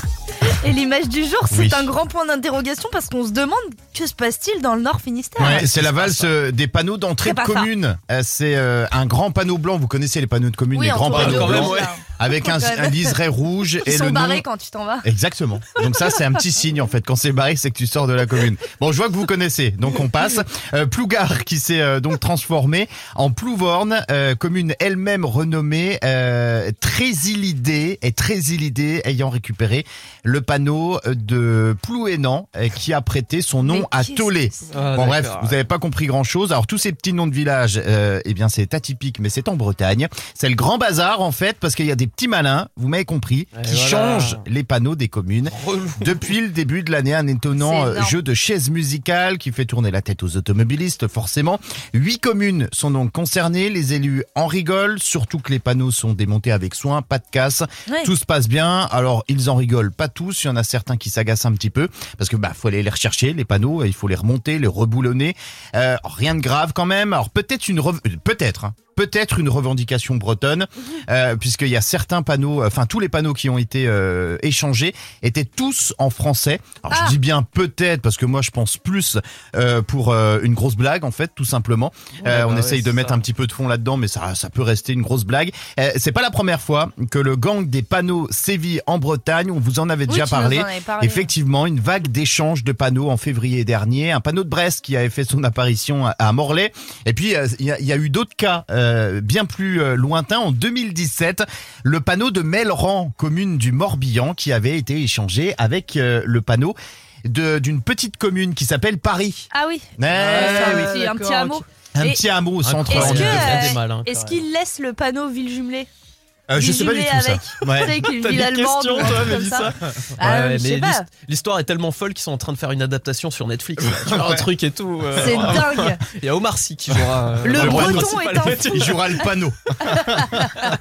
[SPEAKER 3] Et l'image du jour, c'est
[SPEAKER 7] Oui.
[SPEAKER 3] un grand point d'interrogation parce qu'on se demande que se passe-t-il dans le Nord Finistère
[SPEAKER 7] Ouais, c'est la valse euh, des panneaux d'entrée de commune. Euh, C'est euh, un grand panneau blanc. Vous connaissez les panneaux de commune,
[SPEAKER 3] Oui,
[SPEAKER 7] les grands panneaux blancs
[SPEAKER 1] ouais.
[SPEAKER 7] Avec un, un liseré rouge
[SPEAKER 3] Ils
[SPEAKER 7] et
[SPEAKER 3] sont
[SPEAKER 7] le nom.
[SPEAKER 3] barrés quand tu t'en vas.
[SPEAKER 7] Exactement. Donc ça, c'est un petit signe en fait. Quand c'est barré, c'est que tu sors de la commune. Bon, je vois que vous connaissez. Donc on passe. Euh, Plougar qui s'est euh, donc transformé en Plouvorne, euh, commune elle-même renommée euh, Trésilidée et Trésilidée ayant récupéré le panneau de Plouénan euh, qui a prêté son nom
[SPEAKER 3] Mais
[SPEAKER 7] à Tolé.
[SPEAKER 1] Ah,
[SPEAKER 7] Bon bref, vous n'avez pas compris grand-chose. Alors tous ces petits noms de villages, euh, eh bien c'est atypique, mais c'est en Bretagne. C'est le grand bazar en fait, parce qu'il y a des petits malins, vous m'avez compris,
[SPEAKER 1] Et
[SPEAKER 7] qui
[SPEAKER 1] voilà.
[SPEAKER 7] changent les panneaux des communes.
[SPEAKER 1] Relou.
[SPEAKER 7] Depuis le début de l'année, un étonnant euh, jeu de chaises musicales qui fait tourner la tête aux automobilistes, forcément. Huit communes sont donc concernées, les élus en rigolent, surtout que les panneaux sont démontés avec soin, pas de casse.
[SPEAKER 3] Ouais.
[SPEAKER 7] Tout se passe bien. Alors, ils en rigolent pas tous. Il y en a certains qui s'agacent un petit peu parce que bah faut aller les rechercher les panneaux, il faut les remonter, les reboulonner. Euh, rien de grave quand même. Alors peut-être une rev- peut-être hein, peut-être une revendication bretonne euh, puisqu'il y a certains panneaux, enfin tous les panneaux qui ont été euh, échangés étaient tous en français. Alors
[SPEAKER 3] Ah.
[SPEAKER 7] je dis bien peut-être parce que moi je pense plus euh, pour euh, une grosse blague en fait tout simplement. Euh,
[SPEAKER 1] Ouais,
[SPEAKER 7] on
[SPEAKER 1] bah
[SPEAKER 7] essaye
[SPEAKER 1] ouais,
[SPEAKER 7] de mettre
[SPEAKER 1] ça.
[SPEAKER 7] un petit peu de fond là-dedans, mais ça, ça peut rester une grosse blague. Euh, c'est pas la première fois que le gang des panneaux sévit en Bretagne. On vous en avait
[SPEAKER 3] Oui,
[SPEAKER 7] déjà
[SPEAKER 3] en
[SPEAKER 7] parlé. Effectivement, une vague d'échanges de panneaux en février dernier. Un panneau de Brest qui avait fait son apparition à- à Morlaix. Et puis, euh, il y, y a eu d'autres cas euh, bien plus euh, lointains. En 2017, le panneau de Melran, commune du Morbihan, qui avait été échangé avec euh, le panneau de- d'une petite commune qui s'appelle Paris.
[SPEAKER 3] Ah oui.
[SPEAKER 7] Eh
[SPEAKER 3] C'est
[SPEAKER 7] oui.
[SPEAKER 3] un, petit, un petit hameau.
[SPEAKER 7] Un
[SPEAKER 3] Et-
[SPEAKER 7] petit hameau au centre
[SPEAKER 3] Est-ce que, euh, est-ce qu'il laisse le panneau ville jumelée?
[SPEAKER 7] Euh, je sais pas du tout ça.
[SPEAKER 3] avec,
[SPEAKER 7] Ouais.
[SPEAKER 3] tu sais, avec une
[SPEAKER 1] T'as
[SPEAKER 3] ville
[SPEAKER 1] des
[SPEAKER 3] allemande
[SPEAKER 1] questions,
[SPEAKER 3] ou un
[SPEAKER 1] toi,
[SPEAKER 3] comme ça.
[SPEAKER 1] Ouais,
[SPEAKER 3] Ah,
[SPEAKER 1] ouais,
[SPEAKER 3] je sais
[SPEAKER 1] mais
[SPEAKER 3] pas.
[SPEAKER 1] L'histoire est tellement folle qu'ils sont en train de faire une adaptation sur Netflix. Tu vois, un truc et tout. euh,
[SPEAKER 3] C'est dingue.
[SPEAKER 1] Il y a Omar Sy qui jouera. euh,
[SPEAKER 3] Le
[SPEAKER 1] rôle
[SPEAKER 3] breton
[SPEAKER 1] principal.
[SPEAKER 3] est un fou.
[SPEAKER 7] Il jouera le panneau.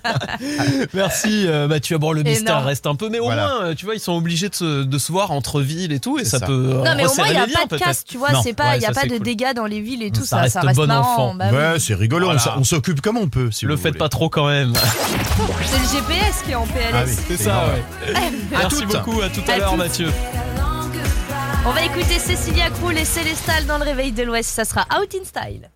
[SPEAKER 1] Merci euh, Mathieu. Bon, le mystère reste un peu, mais au
[SPEAKER 7] Voilà.
[SPEAKER 1] moins, euh, tu vois, ils sont obligés de se, de se voir entre villes et tout, et
[SPEAKER 7] C'est
[SPEAKER 1] ça,
[SPEAKER 7] ça.
[SPEAKER 1] peut. euh,
[SPEAKER 3] Non mais au moins
[SPEAKER 1] resserrer
[SPEAKER 3] il n'y a
[SPEAKER 1] les
[SPEAKER 3] pas de
[SPEAKER 1] peut-être.
[SPEAKER 3] casse, tu vois,
[SPEAKER 7] Non.
[SPEAKER 3] c'est pas,
[SPEAKER 1] Ouais,
[SPEAKER 3] il y a
[SPEAKER 1] ça,
[SPEAKER 3] pas
[SPEAKER 1] c'est
[SPEAKER 3] de
[SPEAKER 1] cool.
[SPEAKER 3] dégâts dans les villes et tout,
[SPEAKER 1] Ça
[SPEAKER 3] ça,
[SPEAKER 1] reste
[SPEAKER 3] ça
[SPEAKER 1] bon
[SPEAKER 3] marrant.
[SPEAKER 1] enfant.
[SPEAKER 3] Bah oui.
[SPEAKER 7] Ouais, c'est rigolo.
[SPEAKER 1] Voilà.
[SPEAKER 7] On s'occupe comme on peut. Si
[SPEAKER 1] Le
[SPEAKER 7] vous
[SPEAKER 1] faites
[SPEAKER 7] voulez.
[SPEAKER 1] pas trop quand même.
[SPEAKER 3] C'est le GPS qui est en PLS.
[SPEAKER 7] Ah oui,
[SPEAKER 1] C'est ça, ouais. Merci beaucoup, à tout à
[SPEAKER 3] À
[SPEAKER 1] l'heure. Mathieu.
[SPEAKER 3] On va écouter Cécilia Krull et Célestal dans le réveil de l'Ouest, ça sera Out in Style.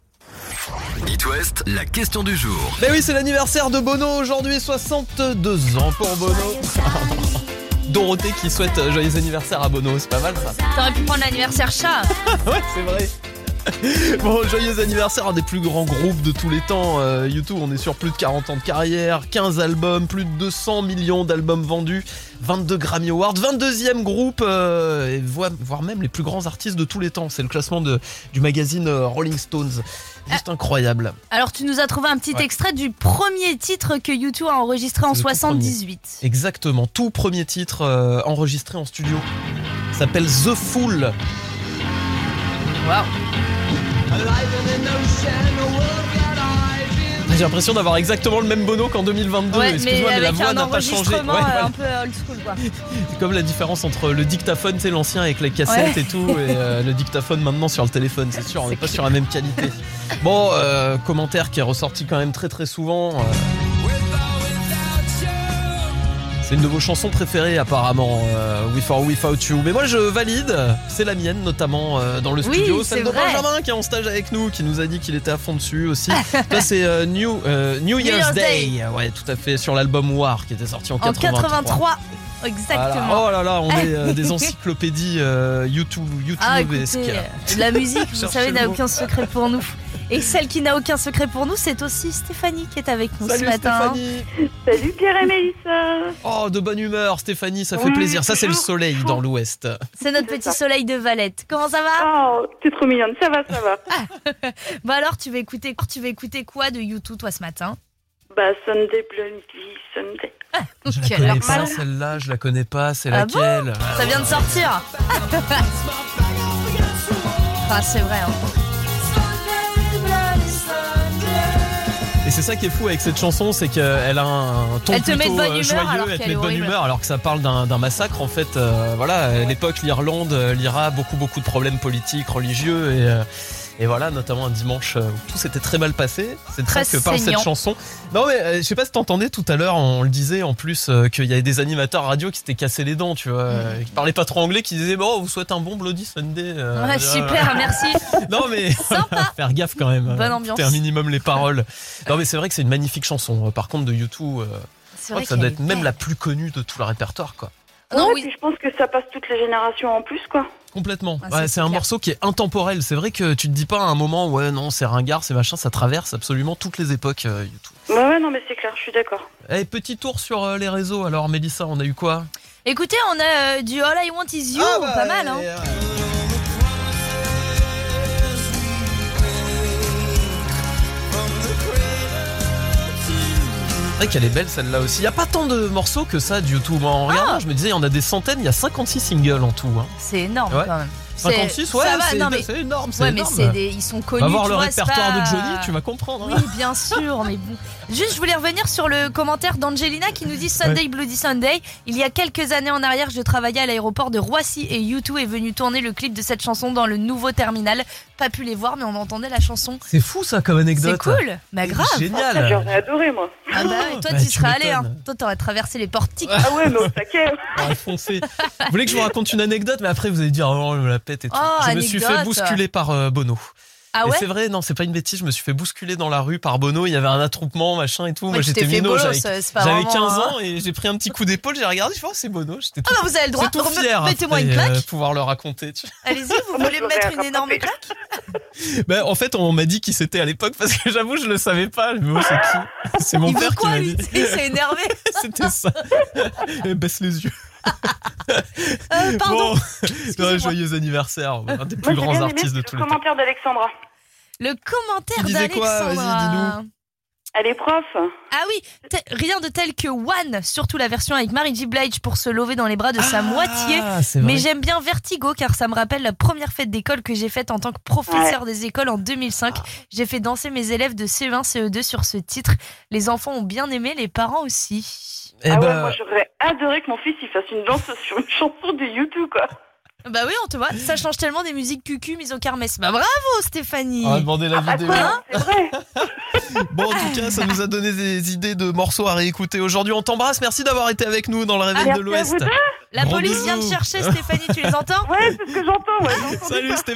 [SPEAKER 5] It West, la question du jour.
[SPEAKER 1] Mais oui, c'est l'anniversaire de Bono aujourd'hui, 62 ans pour Bono. Dorothée qui souhaite joyeux anniversaire à Bono, c'est pas mal ça.
[SPEAKER 3] T'aurais pu prendre l'anniversaire chat.
[SPEAKER 1] Ouais, c'est vrai. Bon, joyeux anniversaire à un des plus grands groupes de tous les temps. Euh, YouTube, on est sur plus de 40 ans de carrière, 15 albums, plus de 200 millions d'albums vendus, 22 Grammy Awards, 22e groupe, euh, et voire, même les plus grands artistes de tous les temps. C'est le classement de, du magazine euh, Rolling Stones. Juste incroyable.
[SPEAKER 3] Alors tu nous as trouvé un petit
[SPEAKER 1] Ouais.
[SPEAKER 3] extrait du premier titre que YouTube a enregistré en
[SPEAKER 1] C'est le tout
[SPEAKER 3] 78.
[SPEAKER 1] Exactement, tout premier titre euh, enregistré en studio. S'appelle The Fool.
[SPEAKER 3] Waouh.
[SPEAKER 1] J'ai l'impression d'avoir exactement le même Bono qu'en 2022.
[SPEAKER 3] Ouais, mais
[SPEAKER 1] Excuse-moi, mais, la voix n'a pas changé. Ouais,
[SPEAKER 3] euh,
[SPEAKER 1] voilà.
[SPEAKER 3] un peu old school quoi.
[SPEAKER 1] C'est comme la différence entre le dictaphone, c'est l'ancien avec les cassettes
[SPEAKER 3] Ouais.
[SPEAKER 1] et tout, et euh, le dictaphone maintenant sur le téléphone, c'est sûr, on n'est pas sur la même qualité. Bon, euh, commentaire qui est ressorti quand même très très souvent. euh. C'est une de vos chansons préférées apparemment, euh, With or Without You. Mais moi je valide, c'est la mienne notamment euh, dans le
[SPEAKER 3] Oui,
[SPEAKER 1] studio.
[SPEAKER 3] c'est
[SPEAKER 1] Celle de
[SPEAKER 3] vrai.
[SPEAKER 1] Benjamin qui est en stage avec nous, qui nous a dit qu'il était à fond dessus aussi. Là c'est euh, New, euh, New Year's,
[SPEAKER 3] Year's
[SPEAKER 1] Day.
[SPEAKER 3] Day.
[SPEAKER 1] Ouais, tout à fait, sur l'album War qui était sorti en
[SPEAKER 3] En
[SPEAKER 1] 83.
[SPEAKER 3] 83. Exactement.
[SPEAKER 1] Voilà. Oh là là, on est euh, des encyclopédies euh, YouTube, YouTube
[SPEAKER 3] Ah, écoutez, euh, la musique, vous savez, n'a aucun secret pour nous. Et celle qui n'a aucun secret pour nous, c'est aussi Stéphanie qui est avec nous
[SPEAKER 1] Salut
[SPEAKER 3] ce matin.
[SPEAKER 1] Stéphanie.
[SPEAKER 10] Salut Pierre et Mélissa.
[SPEAKER 1] Oh, de bonne humeur, Stéphanie, ça fait
[SPEAKER 10] Oui,
[SPEAKER 1] plaisir. Ça, c'est le soleil dans l'Ouest.
[SPEAKER 3] C'est notre petit
[SPEAKER 10] ça.
[SPEAKER 3] soleil de Valette. Comment ça va?
[SPEAKER 10] Oh, t'es trop mignonne. Ça va, ça va.
[SPEAKER 3] Bah alors, tu vas écouter, tu vas écouter quoi de YouTube toi ce matin?
[SPEAKER 10] Bah, Sunday Blondie, Sunday.
[SPEAKER 1] Je la
[SPEAKER 3] Quelle
[SPEAKER 1] connais pas, celle-là, je la connais pas. C'est
[SPEAKER 3] Ah bon?
[SPEAKER 1] laquelle?
[SPEAKER 3] Ça vient de sortir. ah, c'est vrai. hein.
[SPEAKER 1] Et c'est ça qui est fou avec cette chanson, c'est qu'elle a un ton
[SPEAKER 3] Elle te met de
[SPEAKER 1] plutôt
[SPEAKER 3] bonne
[SPEAKER 1] euh,
[SPEAKER 3] humeur
[SPEAKER 1] joyeux,
[SPEAKER 3] alors
[SPEAKER 1] elle te met de bonne humeur alors que ça parle d'un massacre en fait. euh, voilà, à l'époque l'Irlande, euh, l'IRA, beaucoup beaucoup de problèmes politiques, religieux et euh, et voilà, notamment un dimanche euh, où tout s'était très mal passé. C'est
[SPEAKER 3] Très
[SPEAKER 1] que parle cette chanson. Non mais euh, je sais pas si t'entendais tout à l'heure, on le disait en plus euh, qu'il y avait des animateurs radio qui s'étaient cassés les dents, tu vois, euh, qui parlaient pas trop anglais, qui disaient bon, vous souhaitez un bon Bloody Sunday. euh,
[SPEAKER 3] Ouais,
[SPEAKER 1] euh,
[SPEAKER 3] super, merci.
[SPEAKER 1] non mais faire gaffe quand même.
[SPEAKER 3] Bonne
[SPEAKER 1] euh,
[SPEAKER 3] ambiance.
[SPEAKER 1] un minimum les paroles. Non mais c'est vrai que c'est une magnifique chanson. Par contre de YouTube, euh, je crois
[SPEAKER 3] vrai
[SPEAKER 1] que ça doit être même
[SPEAKER 3] belle.
[SPEAKER 1] la plus connue de tout le répertoire quoi.
[SPEAKER 3] Non,
[SPEAKER 10] ouais,
[SPEAKER 3] oui.
[SPEAKER 10] puis je pense que ça passe toutes les générations en plus, quoi.
[SPEAKER 1] Complètement.
[SPEAKER 3] Ah,
[SPEAKER 1] Ouais,
[SPEAKER 3] c'est
[SPEAKER 1] un
[SPEAKER 3] clair.
[SPEAKER 1] morceau qui est intemporel. C'est vrai que tu te dis pas à un moment ouais non c'est ringard, c'est machin, ça traverse absolument toutes les époques euh, YouTube.
[SPEAKER 10] Ouais, ouais, non, mais c'est clair, je suis d'accord.
[SPEAKER 1] Eh, petit tour sur euh, les réseaux. Alors Mélissa, on a eu quoi?
[SPEAKER 3] Écoutez, on a euh, du All I Want Is You,
[SPEAKER 1] Ah bah,
[SPEAKER 3] pas mal. Hein.
[SPEAKER 1] Vrai qu'elle est belle celle-là aussi. Il y a pas tant de morceaux que ça du YouTube. En regardant, je me disais il y en a des centaines, il y a 56 singles en tout. hein.
[SPEAKER 3] C'est énorme
[SPEAKER 1] Ouais.
[SPEAKER 3] quand même. C'est-
[SPEAKER 1] 56, ouais, c'est
[SPEAKER 3] mais-
[SPEAKER 1] énorme,
[SPEAKER 3] Ouais,
[SPEAKER 1] énorme.
[SPEAKER 3] des, ils sont connus.
[SPEAKER 1] Va voir
[SPEAKER 3] tu
[SPEAKER 1] le
[SPEAKER 3] vois,
[SPEAKER 1] répertoire
[SPEAKER 3] pas-
[SPEAKER 1] de Johnny, tu vas comprendre. hein.
[SPEAKER 3] Oui, bien sûr, mais bon. Juste, je voulais revenir sur le commentaire d'Angelina qui nous dit Sunday Bloody Sunday. Il y a quelques années en arrière, je travaillais à l'aéroport de Roissy et U2 est venu tourner le clip de cette chanson dans le nouveau terminal. Pas pu les voir, mais on entendait la chanson.
[SPEAKER 1] C'est fou ça comme anecdote.
[SPEAKER 3] C'est cool, bah grave.
[SPEAKER 1] Génial.
[SPEAKER 10] J'aurais adoré, moi.
[SPEAKER 3] Ah bah ouais, toi
[SPEAKER 1] Ouais,
[SPEAKER 3] tu
[SPEAKER 1] tu
[SPEAKER 3] serais allé, hein. Toi t'aurais traversé les portiques.
[SPEAKER 10] Ah ouais, mais au taquet.
[SPEAKER 1] Ouais, foncez. Vous voulez que je vous raconte une anecdote, mais après vous allez dire oh, je me la pète et tout.
[SPEAKER 3] Oh,
[SPEAKER 1] je me suis fait bousculer par euh, Bono.
[SPEAKER 3] Ah
[SPEAKER 1] Et c'est vrai, non, c'est pas une bêtise, je me suis fait bousculer dans la rue par Bono, il y avait un attroupement, machin et tout.
[SPEAKER 3] Ouais,
[SPEAKER 1] Moi j'étais minot, j'avais
[SPEAKER 3] c'est pas
[SPEAKER 1] j'avais
[SPEAKER 3] vraiment,
[SPEAKER 1] 15
[SPEAKER 3] hein.
[SPEAKER 1] ans et j'ai pris un petit coup d'épaule, j'ai regardé, je fais oh, c'est Bono, j'étais
[SPEAKER 3] Ah
[SPEAKER 1] tout,
[SPEAKER 3] bah vous avez le droit,
[SPEAKER 1] tout
[SPEAKER 3] Rem-
[SPEAKER 1] fier.
[SPEAKER 3] mettez-moi une
[SPEAKER 1] après,
[SPEAKER 3] claque.
[SPEAKER 1] euh, pouvoir le raconter. tu vois.
[SPEAKER 3] Allez-y, vous voulez me mettre une énorme claque
[SPEAKER 1] Ben, en fait, on m'a dit qui c'était à l'époque parce que j'avoue, je le savais pas. Mais oh, c'est qui? C'est mon
[SPEAKER 3] Il
[SPEAKER 1] père
[SPEAKER 3] veut
[SPEAKER 1] qui
[SPEAKER 3] quoi
[SPEAKER 1] m'a dit.
[SPEAKER 3] Il s'est énervé.
[SPEAKER 1] C'était ça. Eh, Baisse les yeux.
[SPEAKER 3] Euh, pardon.
[SPEAKER 1] Bon, joyeux anniversaire, un des plus grands artistes de
[SPEAKER 10] le
[SPEAKER 1] tous les temps.
[SPEAKER 10] commentaire d'Alexandra.
[SPEAKER 3] Le commentaire d'Alexandra.
[SPEAKER 10] Elle est prof.
[SPEAKER 3] Ah oui, rien de tel que One, surtout la version avec Mary J. Blige pour se lever dans les bras de sa moitié.
[SPEAKER 1] Ah, vrai.
[SPEAKER 3] Mais j'aime bien Vertigo car ça me rappelle la première fête d'école que j'ai faite en tant que professeur des écoles en 2005. J'ai fait danser mes élèves de CE1, CE2 sur ce titre. Les enfants ont bien aimé, les parents aussi.
[SPEAKER 1] Eh
[SPEAKER 10] ah ouais,
[SPEAKER 1] ben,
[SPEAKER 10] moi j'aurais adoré que mon fils il fasse une danse sur une chanson de YouTube, quoi.
[SPEAKER 3] Bah oui, on te voit, ça change tellement des musiques cucu mises au kermesse. Bah bravo Stéphanie
[SPEAKER 1] on va demander la
[SPEAKER 10] Ah,
[SPEAKER 1] vidéo.
[SPEAKER 10] quoi, hein, c'est vrai.
[SPEAKER 1] Bon, en tout cas, ça nous a donné des idées de morceaux à réécouter aujourd'hui. On t'embrasse. Merci d'avoir été avec nous dans le réveil
[SPEAKER 10] Merci
[SPEAKER 1] de l'Ouest.
[SPEAKER 10] vous deux.
[SPEAKER 3] La police vient de
[SPEAKER 1] bisous.
[SPEAKER 3] chercher Stéphanie, tu les entends
[SPEAKER 10] Ouais, c'est ce que j'entends, ouais. j'entends
[SPEAKER 1] Salut
[SPEAKER 10] ça.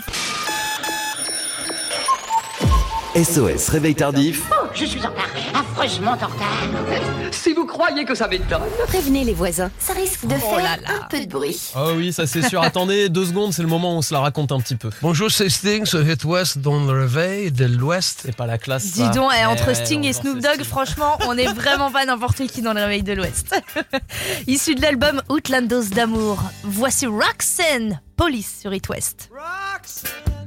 [SPEAKER 5] SOS Réveil Tardif.
[SPEAKER 13] Je suis en retard, affreusement en retard.
[SPEAKER 16] Si vous croyez que ça m'étonne.
[SPEAKER 15] Prévenez les voisins, ça risque de
[SPEAKER 3] Oh
[SPEAKER 15] faire
[SPEAKER 3] là là.
[SPEAKER 15] un peu de bruit.
[SPEAKER 1] Oh oui, ça c'est sûr. Attendez, deux secondes, c'est le moment où on se la raconte un petit peu.
[SPEAKER 17] Bonjour, c'est Sting sur Hit West dans le réveil de l'Ouest.
[SPEAKER 1] C'est pas la classe.
[SPEAKER 3] Dis donc, eh,
[SPEAKER 1] Eh
[SPEAKER 3] entre Sting et Snoop Dogg, franchement, on est vraiment pas n'importe qui dans le réveil de l'Ouest. Issu de l'album Outlandos d'amour, voici Roxanne, Police sur It West.
[SPEAKER 18] You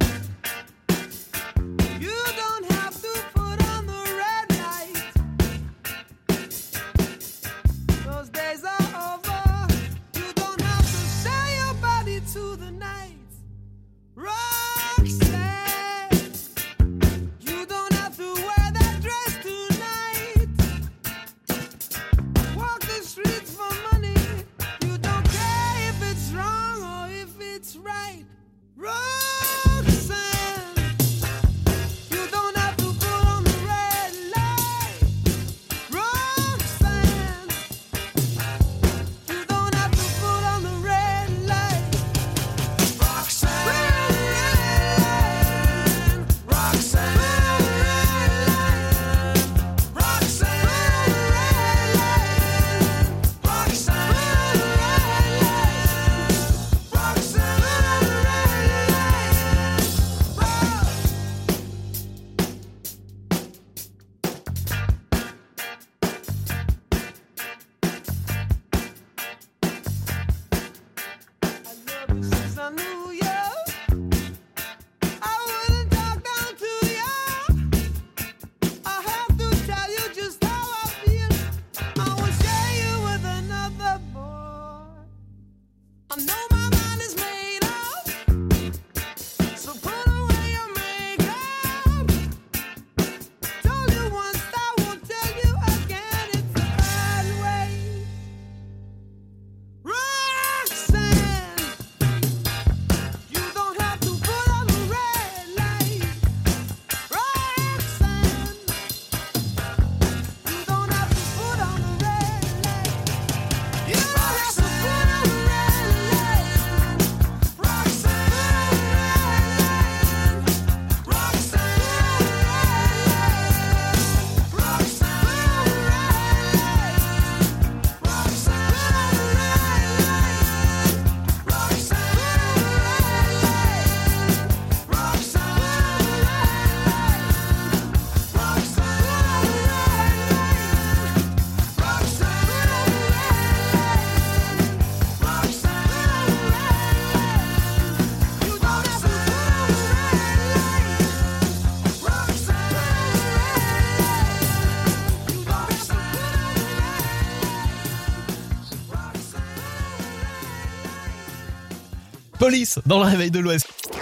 [SPEAKER 1] Dans le réveil de l'Ouest.
[SPEAKER 2] Quand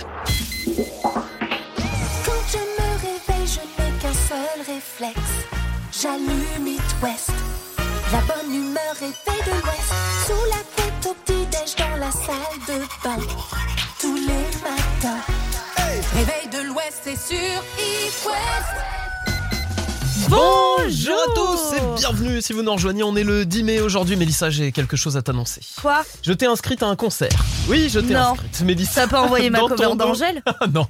[SPEAKER 2] je me réveille, je n'ai qu'un seul réflexe. J'allume It West. La bonne humeur réveille de l'Ouest. Sous la tête au petit-déj dans la salle de bain. Tous les matins. Réveil de l'Ouest, c'est sur It West.
[SPEAKER 1] Bonjour à tous et bienvenue si vous nous rejoignez. On est le 10 mai aujourd'hui. Mélissa, j'ai quelque chose à t'annoncer.
[SPEAKER 3] Quoi?
[SPEAKER 1] Je t'ai inscrite à un concert. Oui, je t'ai
[SPEAKER 3] Non.
[SPEAKER 1] inscrite. Mélissa.
[SPEAKER 3] T'as pas envoyé ma
[SPEAKER 1] Dans
[SPEAKER 3] cover
[SPEAKER 1] ton dos.
[SPEAKER 3] d'Angèle?
[SPEAKER 1] Ah non.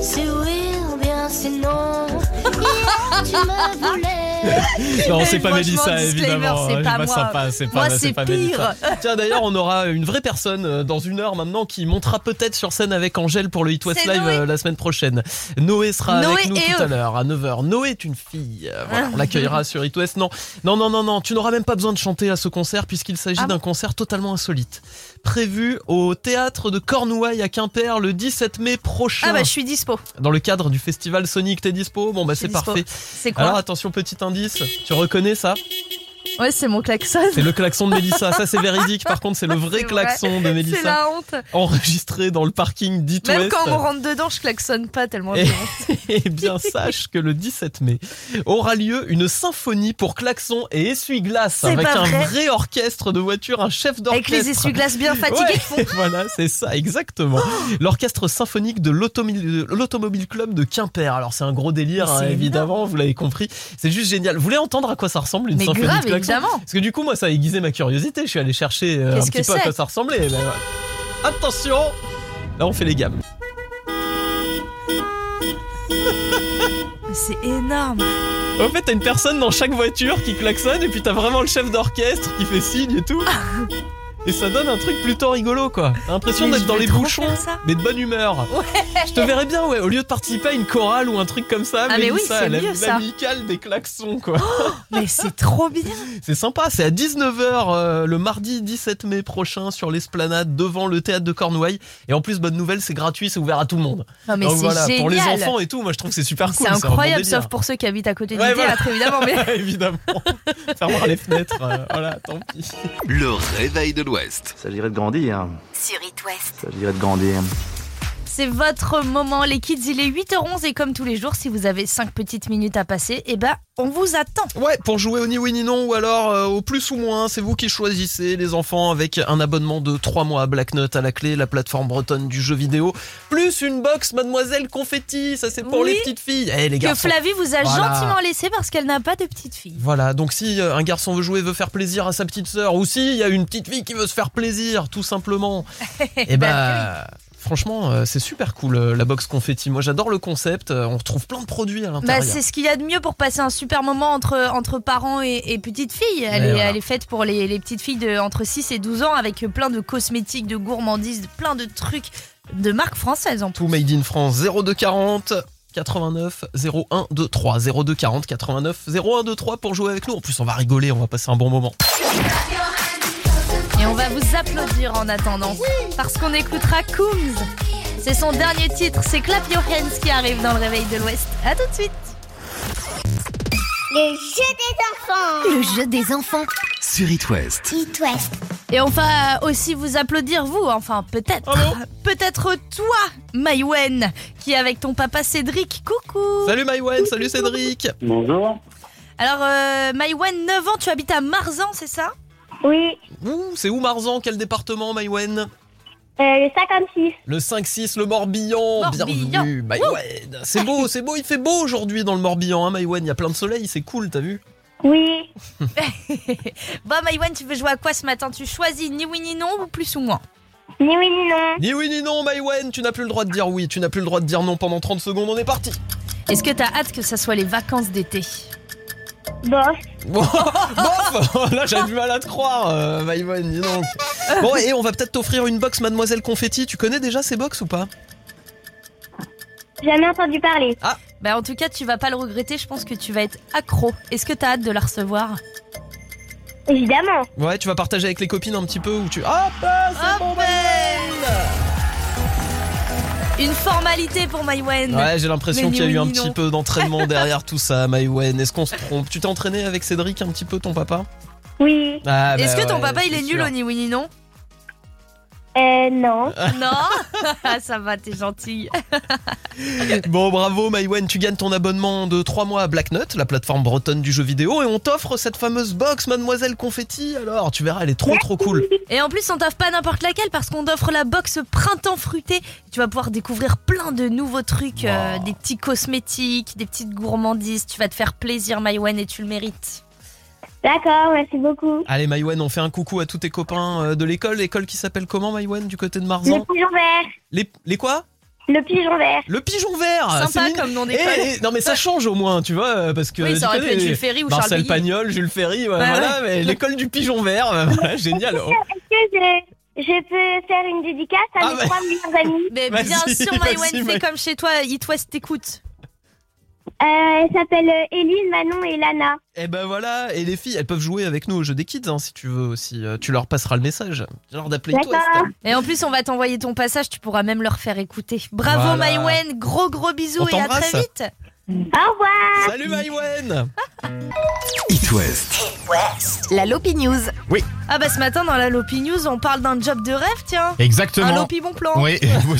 [SPEAKER 2] C'est oui ou bien c'est non? Hier, tu me voulais.
[SPEAKER 1] Non, c'est pas Mélissa, évidemment.
[SPEAKER 3] c'est pas moi.
[SPEAKER 1] sympa, c'est pas,
[SPEAKER 3] Moi,
[SPEAKER 1] c'est pas
[SPEAKER 3] pire.
[SPEAKER 1] Mélissa. Tiens, d'ailleurs, on aura une vraie personne euh, dans une heure maintenant qui montera peut-être sur scène avec Angèle pour le Hit West Live
[SPEAKER 3] Noé.
[SPEAKER 1] euh, la semaine prochaine. Noé sera
[SPEAKER 3] Noé
[SPEAKER 1] avec nous tout
[SPEAKER 3] eux.
[SPEAKER 1] à l'heure à 9h. Noé est une fille. Euh, voilà, on l'accueillera sur Hit West. Non, non, non, non, non. Tu n'auras même pas besoin de chanter à ce concert puisqu'il s'agit
[SPEAKER 3] Ah
[SPEAKER 1] d'un concert totalement insolite. Prévu au théâtre de Cornouailles à Quimper le 17 mai prochain.
[SPEAKER 3] Ah bah je suis dispo.
[SPEAKER 1] Dans le cadre du festival Sonic, t'es dispo? Bon bah c'est parfait.
[SPEAKER 3] C'est quoi?
[SPEAKER 1] Alors attention, petit indice. Tu reconnais ça?
[SPEAKER 3] Ouais, c'est mon klaxon.
[SPEAKER 1] C'est le klaxon de Mélissa. Ça c'est véridique. Par contre, c'est le vrai
[SPEAKER 3] C'est
[SPEAKER 1] klaxon de
[SPEAKER 3] C'est
[SPEAKER 1] Mélissa.
[SPEAKER 3] la honte.
[SPEAKER 1] Enregistré dans le parking d'It
[SPEAKER 3] Même
[SPEAKER 1] West.
[SPEAKER 3] quand on rentre dedans, je klaxonne pas tellement
[SPEAKER 1] Et-. Eh bien, sache que le 17 mai aura lieu une symphonie pour klaxon et essuie-glace
[SPEAKER 3] C'est
[SPEAKER 1] avec un
[SPEAKER 3] vrai.
[SPEAKER 1] vrai orchestre de voiture, un chef
[SPEAKER 3] Avec
[SPEAKER 1] d'orchestre.
[SPEAKER 3] les essuie-glaces bien fatigués
[SPEAKER 1] Ouais,
[SPEAKER 3] qui font.
[SPEAKER 1] voilà, c'est ça, exactement. L'orchestre symphonique de l'automobile Club de Quimper. Alors, c'est un gros délire, hein,
[SPEAKER 3] c'est
[SPEAKER 1] évidemment, vous l'avez compris. C'est juste génial. Vous voulez entendre à quoi ça ressemble une
[SPEAKER 3] Mais
[SPEAKER 1] symphonie
[SPEAKER 3] grave,
[SPEAKER 1] de
[SPEAKER 3] évidemment.
[SPEAKER 1] Parce que du coup, moi, ça a aiguisé ma curiosité. Je suis allé chercher euh, un petit peu à quoi ça ressemblait. Voilà. Attention Là, on fait les gammes.
[SPEAKER 3] C'est énorme.
[SPEAKER 1] En fait, t'as une personne dans chaque voiture qui klaxonne et puis t'as vraiment le chef d'orchestre qui fait signe et tout. Et ça donne un truc plutôt rigolo quoi. T'as l'impression d'être dans les bouchons,
[SPEAKER 3] ça.
[SPEAKER 1] mais de bonne humeur. Je te verrais bien, ouais, au lieu de participer à une chorale ou un truc comme ça,
[SPEAKER 3] Ah, mais oui, c'est
[SPEAKER 1] la-
[SPEAKER 3] mieux, ça.
[SPEAKER 1] l'amicale des klaxons quoi.
[SPEAKER 3] Mais c'est trop bien.
[SPEAKER 1] C'est sympa, c'est à 19h le mardi 17 mai prochain sur l'esplanade devant le théâtre de Cornouailles. Et en plus, bonne nouvelle, c'est gratuit, c'est ouvert à tout le monde.
[SPEAKER 3] Non, mais
[SPEAKER 1] Donc
[SPEAKER 3] c'est
[SPEAKER 1] voilà, pour les
[SPEAKER 3] génial.
[SPEAKER 1] enfants et tout, moi je trouve que c'est super cool.
[SPEAKER 3] C'est incroyable, sauf pour ceux qui habitent à côté du
[SPEAKER 1] Ouais, voilà.
[SPEAKER 3] théâtre, évidemment. Mais...
[SPEAKER 1] Évidemment. Fermera les fenêtres. euh, voilà, tant pis.
[SPEAKER 5] Le réveil de l'Ouest.
[SPEAKER 9] Ça dirait de grandir.
[SPEAKER 15] Sur It West.
[SPEAKER 9] Ça dirait de grandir.
[SPEAKER 3] C'est votre moment, les kids. Il est 8h11 et comme tous les jours, si vous avez 5 petites minutes à passer, eh ben, on vous attend.
[SPEAKER 1] Ouais, pour jouer au ni oui ni non ou alors euh, au plus ou moins, c'est vous qui choisissez les enfants avec un abonnement de 3 mois à Black Note à la clé, la plateforme bretonne du jeu vidéo, plus une box Mademoiselle Confetti, ça c'est pour
[SPEAKER 3] Oui.
[SPEAKER 1] les petites filles. Eh les
[SPEAKER 3] Que
[SPEAKER 1] garçons.
[SPEAKER 3] Flavie vous a
[SPEAKER 1] Voilà.
[SPEAKER 3] gentiment laissé parce qu'elle n'a pas de petite fille.
[SPEAKER 1] Voilà, donc si euh, un garçon veut jouer, veut faire plaisir à sa petite sœur, ou si il y a une petite fille qui veut se faire plaisir, tout simplement, et bah, franchement, euh, c'est super cool euh, la box confetti. Moi, j'adore le concept. euh, On retrouve plein de produits à
[SPEAKER 3] Bah,
[SPEAKER 1] l'intérieur.
[SPEAKER 3] c'est ce qu'il y a de mieux pour passer un super moment entre, entre parents et, et petites filles. Elle, est,
[SPEAKER 1] voilà.
[SPEAKER 3] elle est faite pour les, les petites filles de entre 6 et 12 ans avec plein de cosmétiques, de gourmandises, plein de trucs de marques françaises en plus.
[SPEAKER 1] Tout made in France 0240 89 01 23 0240 89 01 23 pour jouer avec nous. En plus, on va rigoler, on va passer un bon moment.
[SPEAKER 3] Et on va vous applaudir en attendant. Parce qu'on écoutera Coombs. C'est son dernier titre, c'est Clap Your Hands qui arrive dans le réveil de l'Ouest. À tout de suite.
[SPEAKER 15] Le jeu des enfants. Le jeu des enfants.
[SPEAKER 5] Sur It West.
[SPEAKER 15] It West.
[SPEAKER 3] Et on va aussi vous applaudir, vous, enfin peut-être. peut-être toi, Maïwen, qui est avec ton papa Cédric. Coucou
[SPEAKER 1] Salut Maïwen, salut Cédric.
[SPEAKER 6] Bonjour.
[SPEAKER 3] Alors, euh, Maïwen, 9 ans, tu habites à Marzan, c'est ça?
[SPEAKER 10] Oui,
[SPEAKER 1] Ouh, c'est où Marzan? Quel département Maïwen?
[SPEAKER 10] Euh, le 56.
[SPEAKER 1] Le 5-6, le Morbihan.
[SPEAKER 3] Morbihan.
[SPEAKER 1] Bienvenue Maïwen. C'est beau, c'est beau, il fait beau aujourd'hui dans le Morbihan, hein, Maïwen. Il y a plein de soleil, c'est cool, t'as vu?
[SPEAKER 10] Oui,
[SPEAKER 3] Bon, Maïwen, tu veux jouer à quoi ce matin? Tu choisis ni oui ni non ou plus ou moins?
[SPEAKER 10] Ni oui ni non.
[SPEAKER 1] Ni oui ni non, Maïwen. Tu n'as plus le droit de dire oui, tu n'as plus le droit de dire non pendant 30 secondes, on est parti.
[SPEAKER 3] Est-ce que t'as hâte que ça soit les vacances d'été?
[SPEAKER 10] Bof.
[SPEAKER 1] Bof Là, j'avais du mal à te croire, euh, dis donc. Bon, et on va peut-être t'offrir une box Mademoiselle Confetti. Tu connais déjà ces box ou pas?
[SPEAKER 10] Jamais entendu parler.
[SPEAKER 1] Ah
[SPEAKER 3] Bah, en tout cas, tu vas pas le regretter, je pense que tu vas être accro. Est-ce que t'as hâte de la recevoir?
[SPEAKER 10] Évidemment.
[SPEAKER 1] Ouais, tu vas partager avec les copines un petit peu ou tu. Hop c'est bon,
[SPEAKER 3] Une formalité pour Maïwen.
[SPEAKER 1] Ouais, j'ai l'impression qu'il y a eu un petit peu d'entraînement derrière tout ça, Maïwen. Est-ce qu'on se trompe? Tu t'es entraîné avec Cédric un petit peu, ton papa?
[SPEAKER 10] Oui.
[SPEAKER 1] Ah, bah
[SPEAKER 3] Est-ce que ton
[SPEAKER 1] ouais,
[SPEAKER 3] papa il est nul au ni oui ni non?
[SPEAKER 15] Euh, non.
[SPEAKER 3] Non? Ça va, t'es gentille.
[SPEAKER 1] Bon, bravo Maïwen, tu gagnes ton abonnement de 3 mois à Blacknut, la plateforme bretonne du jeu vidéo, et on t'offre cette fameuse box Mademoiselle Confetti. Alors, tu verras, elle est trop trop cool.
[SPEAKER 3] Et en plus, on t'offre pas n'importe laquelle parce qu'on t'offre la box printemps fruité. Tu vas pouvoir découvrir plein de nouveaux trucs, euh, des petits cosmétiques, des petites gourmandises. Tu vas te faire plaisir, Maïwen, et tu le mérites.
[SPEAKER 15] D'accord, merci beaucoup.
[SPEAKER 1] Allez Maïwen, on fait un coucou à tous tes copains euh, de l'école. L'école qui s'appelle comment Maïwen, du côté de
[SPEAKER 15] Le
[SPEAKER 1] Marzan
[SPEAKER 15] pigeon vert.
[SPEAKER 1] les, les quoi?
[SPEAKER 15] Le pigeon vert.
[SPEAKER 1] Le pigeon vert
[SPEAKER 3] Sympa
[SPEAKER 1] c'est
[SPEAKER 3] comme nom
[SPEAKER 1] Eh,
[SPEAKER 3] d'école.
[SPEAKER 1] eh, non mais ça change au moins, tu vois, parce que
[SPEAKER 3] Oui, ça aurait pu être Jules Ferry ou Charles
[SPEAKER 1] Marcel
[SPEAKER 3] Péguy.
[SPEAKER 1] Pagnol, Jules Ferry, ouais,
[SPEAKER 3] Ouais,
[SPEAKER 1] voilà,
[SPEAKER 3] ouais.
[SPEAKER 1] mais l'école du pigeon vert, euh, voilà, génial. Oh.
[SPEAKER 15] Est-ce que je, je peux faire une dédicace à
[SPEAKER 1] Ah,
[SPEAKER 15] mes
[SPEAKER 1] bah.
[SPEAKER 15] trois meilleurs amis?
[SPEAKER 3] Mais bien sûr, Maïwen,
[SPEAKER 1] Maï-
[SPEAKER 3] comme chez toi, It West t'écoute.
[SPEAKER 15] Euh, Elles s'appellent euh, Éline, Manon et Lana.
[SPEAKER 1] Et ben voilà, et les filles, elles peuvent jouer avec nous au jeu des kids hein, si tu veux aussi. Euh, Tu leur passeras le message. Genre d'appeler toi.
[SPEAKER 15] D'accord.
[SPEAKER 3] Et en plus, on va t'envoyer ton passage, tu pourras même leur faire écouter. Bravo
[SPEAKER 1] Voilà.
[SPEAKER 3] Maïwen, gros gros bisous
[SPEAKER 1] On
[SPEAKER 3] et à très vite.
[SPEAKER 15] Au revoir.
[SPEAKER 1] Salut Maïwen
[SPEAKER 5] It West.
[SPEAKER 19] La Lopi News.
[SPEAKER 3] Ah bah ce matin dans la Lopi News, on parle d'un job de rêve, tiens.
[SPEAKER 7] Exactement.
[SPEAKER 3] Un Lopi bon plan.
[SPEAKER 7] Oui,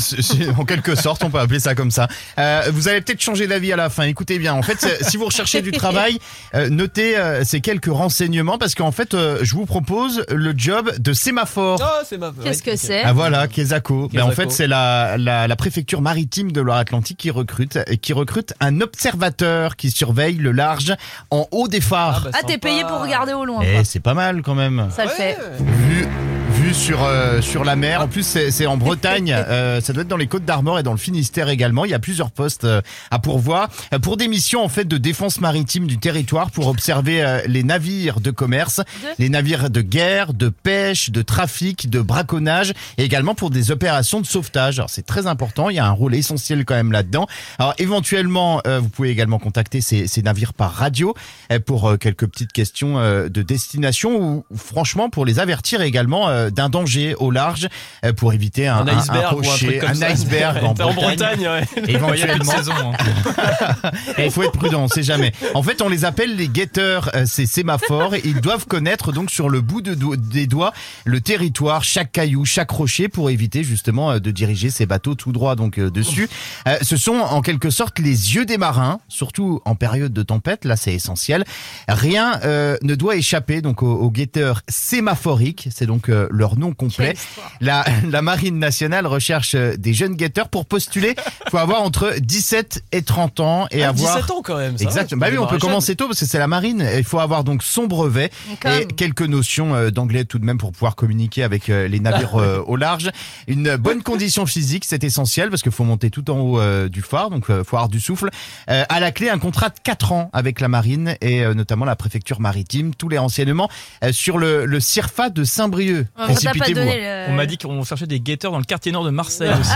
[SPEAKER 7] en quelque sorte, on peut appeler ça comme ça. Euh, vous allez peut-être changer d'avis à la fin. Écoutez bien. En fait, si vous recherchez du travail, euh, notez euh, ces quelques renseignements parce qu'en fait, euh, je vous propose le job de sémaphore.
[SPEAKER 1] Oh, c'est ma
[SPEAKER 3] Qu'est-ce que c'est
[SPEAKER 7] Ah voilà, Kesako. Ben, en fait, c'est la, la, la préfecture maritime de Loire-Atlantique qui recrute et qui recrute un observateur qui surveille le large en haut des phares.
[SPEAKER 1] bah,
[SPEAKER 3] Ah t'es payé pour regarder au loin.
[SPEAKER 7] Eh,
[SPEAKER 3] quoi.
[SPEAKER 7] c'est pas mal quand même.
[SPEAKER 3] Ça le fait.
[SPEAKER 7] Vu, vu sur, euh, sur la mer. En plus, c'est en Bretagne. Euh, ça doit être dans les Côtes d'Armor et dans le Finistère également. Il y a plusieurs postes euh, à pourvoir Euh, pour des missions en fait de défense maritime du territoire pour observer euh, les navires de commerce, les navires de guerre, de pêche, de trafic, de braconnage et également pour des opérations de sauvetage. Alors c'est très important. Il y a un rôle essentiel quand même là-dedans. Alors éventuellement, euh, vous pouvez également contacter ces, ces navires par radio euh, pour euh, quelques petites questions euh, de destination ou ou franchement pour les avertir également euh, d'un danger au large euh, pour éviter un,
[SPEAKER 1] Un iceberg un
[SPEAKER 7] rocher,
[SPEAKER 1] ça.
[SPEAKER 7] iceberg en Bretagne.
[SPEAKER 1] Bretagne, ouais.
[SPEAKER 7] Éventuellement.
[SPEAKER 8] hein.
[SPEAKER 7] Il faut être prudent, on sait jamais. En fait, on les appelle les guetteurs, euh, ces sémaphores. Ils doivent connaître donc sur le bout de do- des doigts le territoire, chaque caillou, chaque rocher pour éviter justement euh, de diriger ces bateaux tout droit donc euh, dessus. Euh, ce sont en quelque sorte les yeux des marins, surtout en période de tempête. Là, c'est essentiel. Rien euh, ne doit échapper donc guetteurs sémaphoriques. C'est donc euh, leur nom complet. La, la marine nationale recherche euh, des jeunes guetteurs pour postuler. faut avoir entre 17 et 30 ans et
[SPEAKER 1] Ah,
[SPEAKER 7] avoir
[SPEAKER 1] 17 ans quand même. ça
[SPEAKER 7] Exactement. Bah oui, on peut commencer tôt parce que c'est la marine. Il faut avoir donc son brevet et quelques notions euh, d'anglais tout de même pour pouvoir communiquer avec euh, les navires au large. Une bonne condition physique, c'est essentiel parce qu'il faut monter tout en haut du phare, donc faut avoir du souffle. À la clé, un contrat de 4 ans avec la marine et notamment la préfecture maritime. Tous les renseignements sur le, le CIRFA de Saint-Brieuc.
[SPEAKER 3] On t'a pas donné le-
[SPEAKER 8] On m'a dit qu'on cherchait des guetteurs dans le quartier nord de Marseille aussi.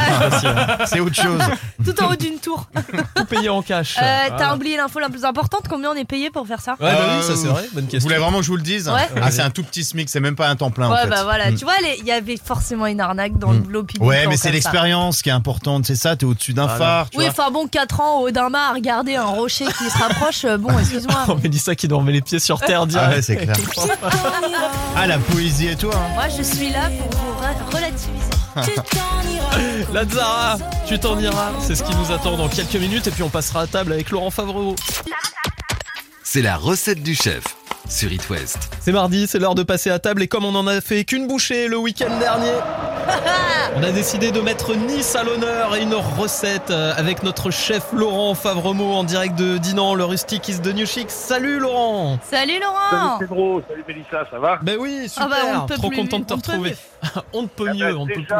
[SPEAKER 8] hein.
[SPEAKER 7] C'est autre chose.
[SPEAKER 3] tout en haut d'une tour.
[SPEAKER 1] Tout payé en cash.
[SPEAKER 3] Euh, T'as oublié l'info la plus importante, combien on est payé pour faire ça
[SPEAKER 1] Ouais, bah oui,
[SPEAKER 7] Euh,
[SPEAKER 1] ça c'est vrai. Bonne
[SPEAKER 7] Vous
[SPEAKER 1] question.
[SPEAKER 7] voulez vraiment que je vous le dise
[SPEAKER 3] Ouais.
[SPEAKER 7] Ah, c'est un tout petit SMIC, c'est même pas un temps plein en
[SPEAKER 3] Ouais
[SPEAKER 7] fait.
[SPEAKER 3] bah voilà,
[SPEAKER 7] Mm.
[SPEAKER 3] tu vois, il y avait forcément une arnaque dans le Lopi bon
[SPEAKER 7] Ouais, mais c'est
[SPEAKER 3] ça.
[SPEAKER 7] l'expérience qui est importante, c'est ça, t'es au-dessus d'un
[SPEAKER 1] Voilà.
[SPEAKER 7] phare, tu
[SPEAKER 3] Oui, enfin bon, 4 ans au d'un mât à regarder un rocher qui se rapproche, euh, bon, excuse-moi.
[SPEAKER 1] Oh, Mélissa qui dormait les pieds sur terre
[SPEAKER 7] Ah ouais, c'est clair. Ah, la poésie et toi. hein.
[SPEAKER 3] Moi, je suis là pour vous relativiser.
[SPEAKER 1] La Zara, tu t'en iras. C'est ce qui nous attend dans quelques minutes et puis on passera à table avec Laurent Favreau.
[SPEAKER 5] C'est la recette du chef sur It West.
[SPEAKER 1] C'est mardi, c'est l'heure de passer à table et comme on en a fait qu'une bouchée le week-end dernier, on a décidé de mettre Nice à l'honneur et une recette euh, avec notre chef Laurent Favremo en direct de Dinan, le rustique is the new chic. Salut Laurent
[SPEAKER 3] Salut
[SPEAKER 6] Salut
[SPEAKER 3] Laurent
[SPEAKER 6] Pedro, salut Mélissa, ça va?
[SPEAKER 1] Ben oui, super,
[SPEAKER 3] Ah bah, peut
[SPEAKER 1] trop
[SPEAKER 3] plus,
[SPEAKER 1] content de te
[SPEAKER 3] on ne peut
[SPEAKER 1] retrouver. on ne peut
[SPEAKER 6] Eh
[SPEAKER 1] mieux,
[SPEAKER 6] ben,
[SPEAKER 1] on ne peut plus.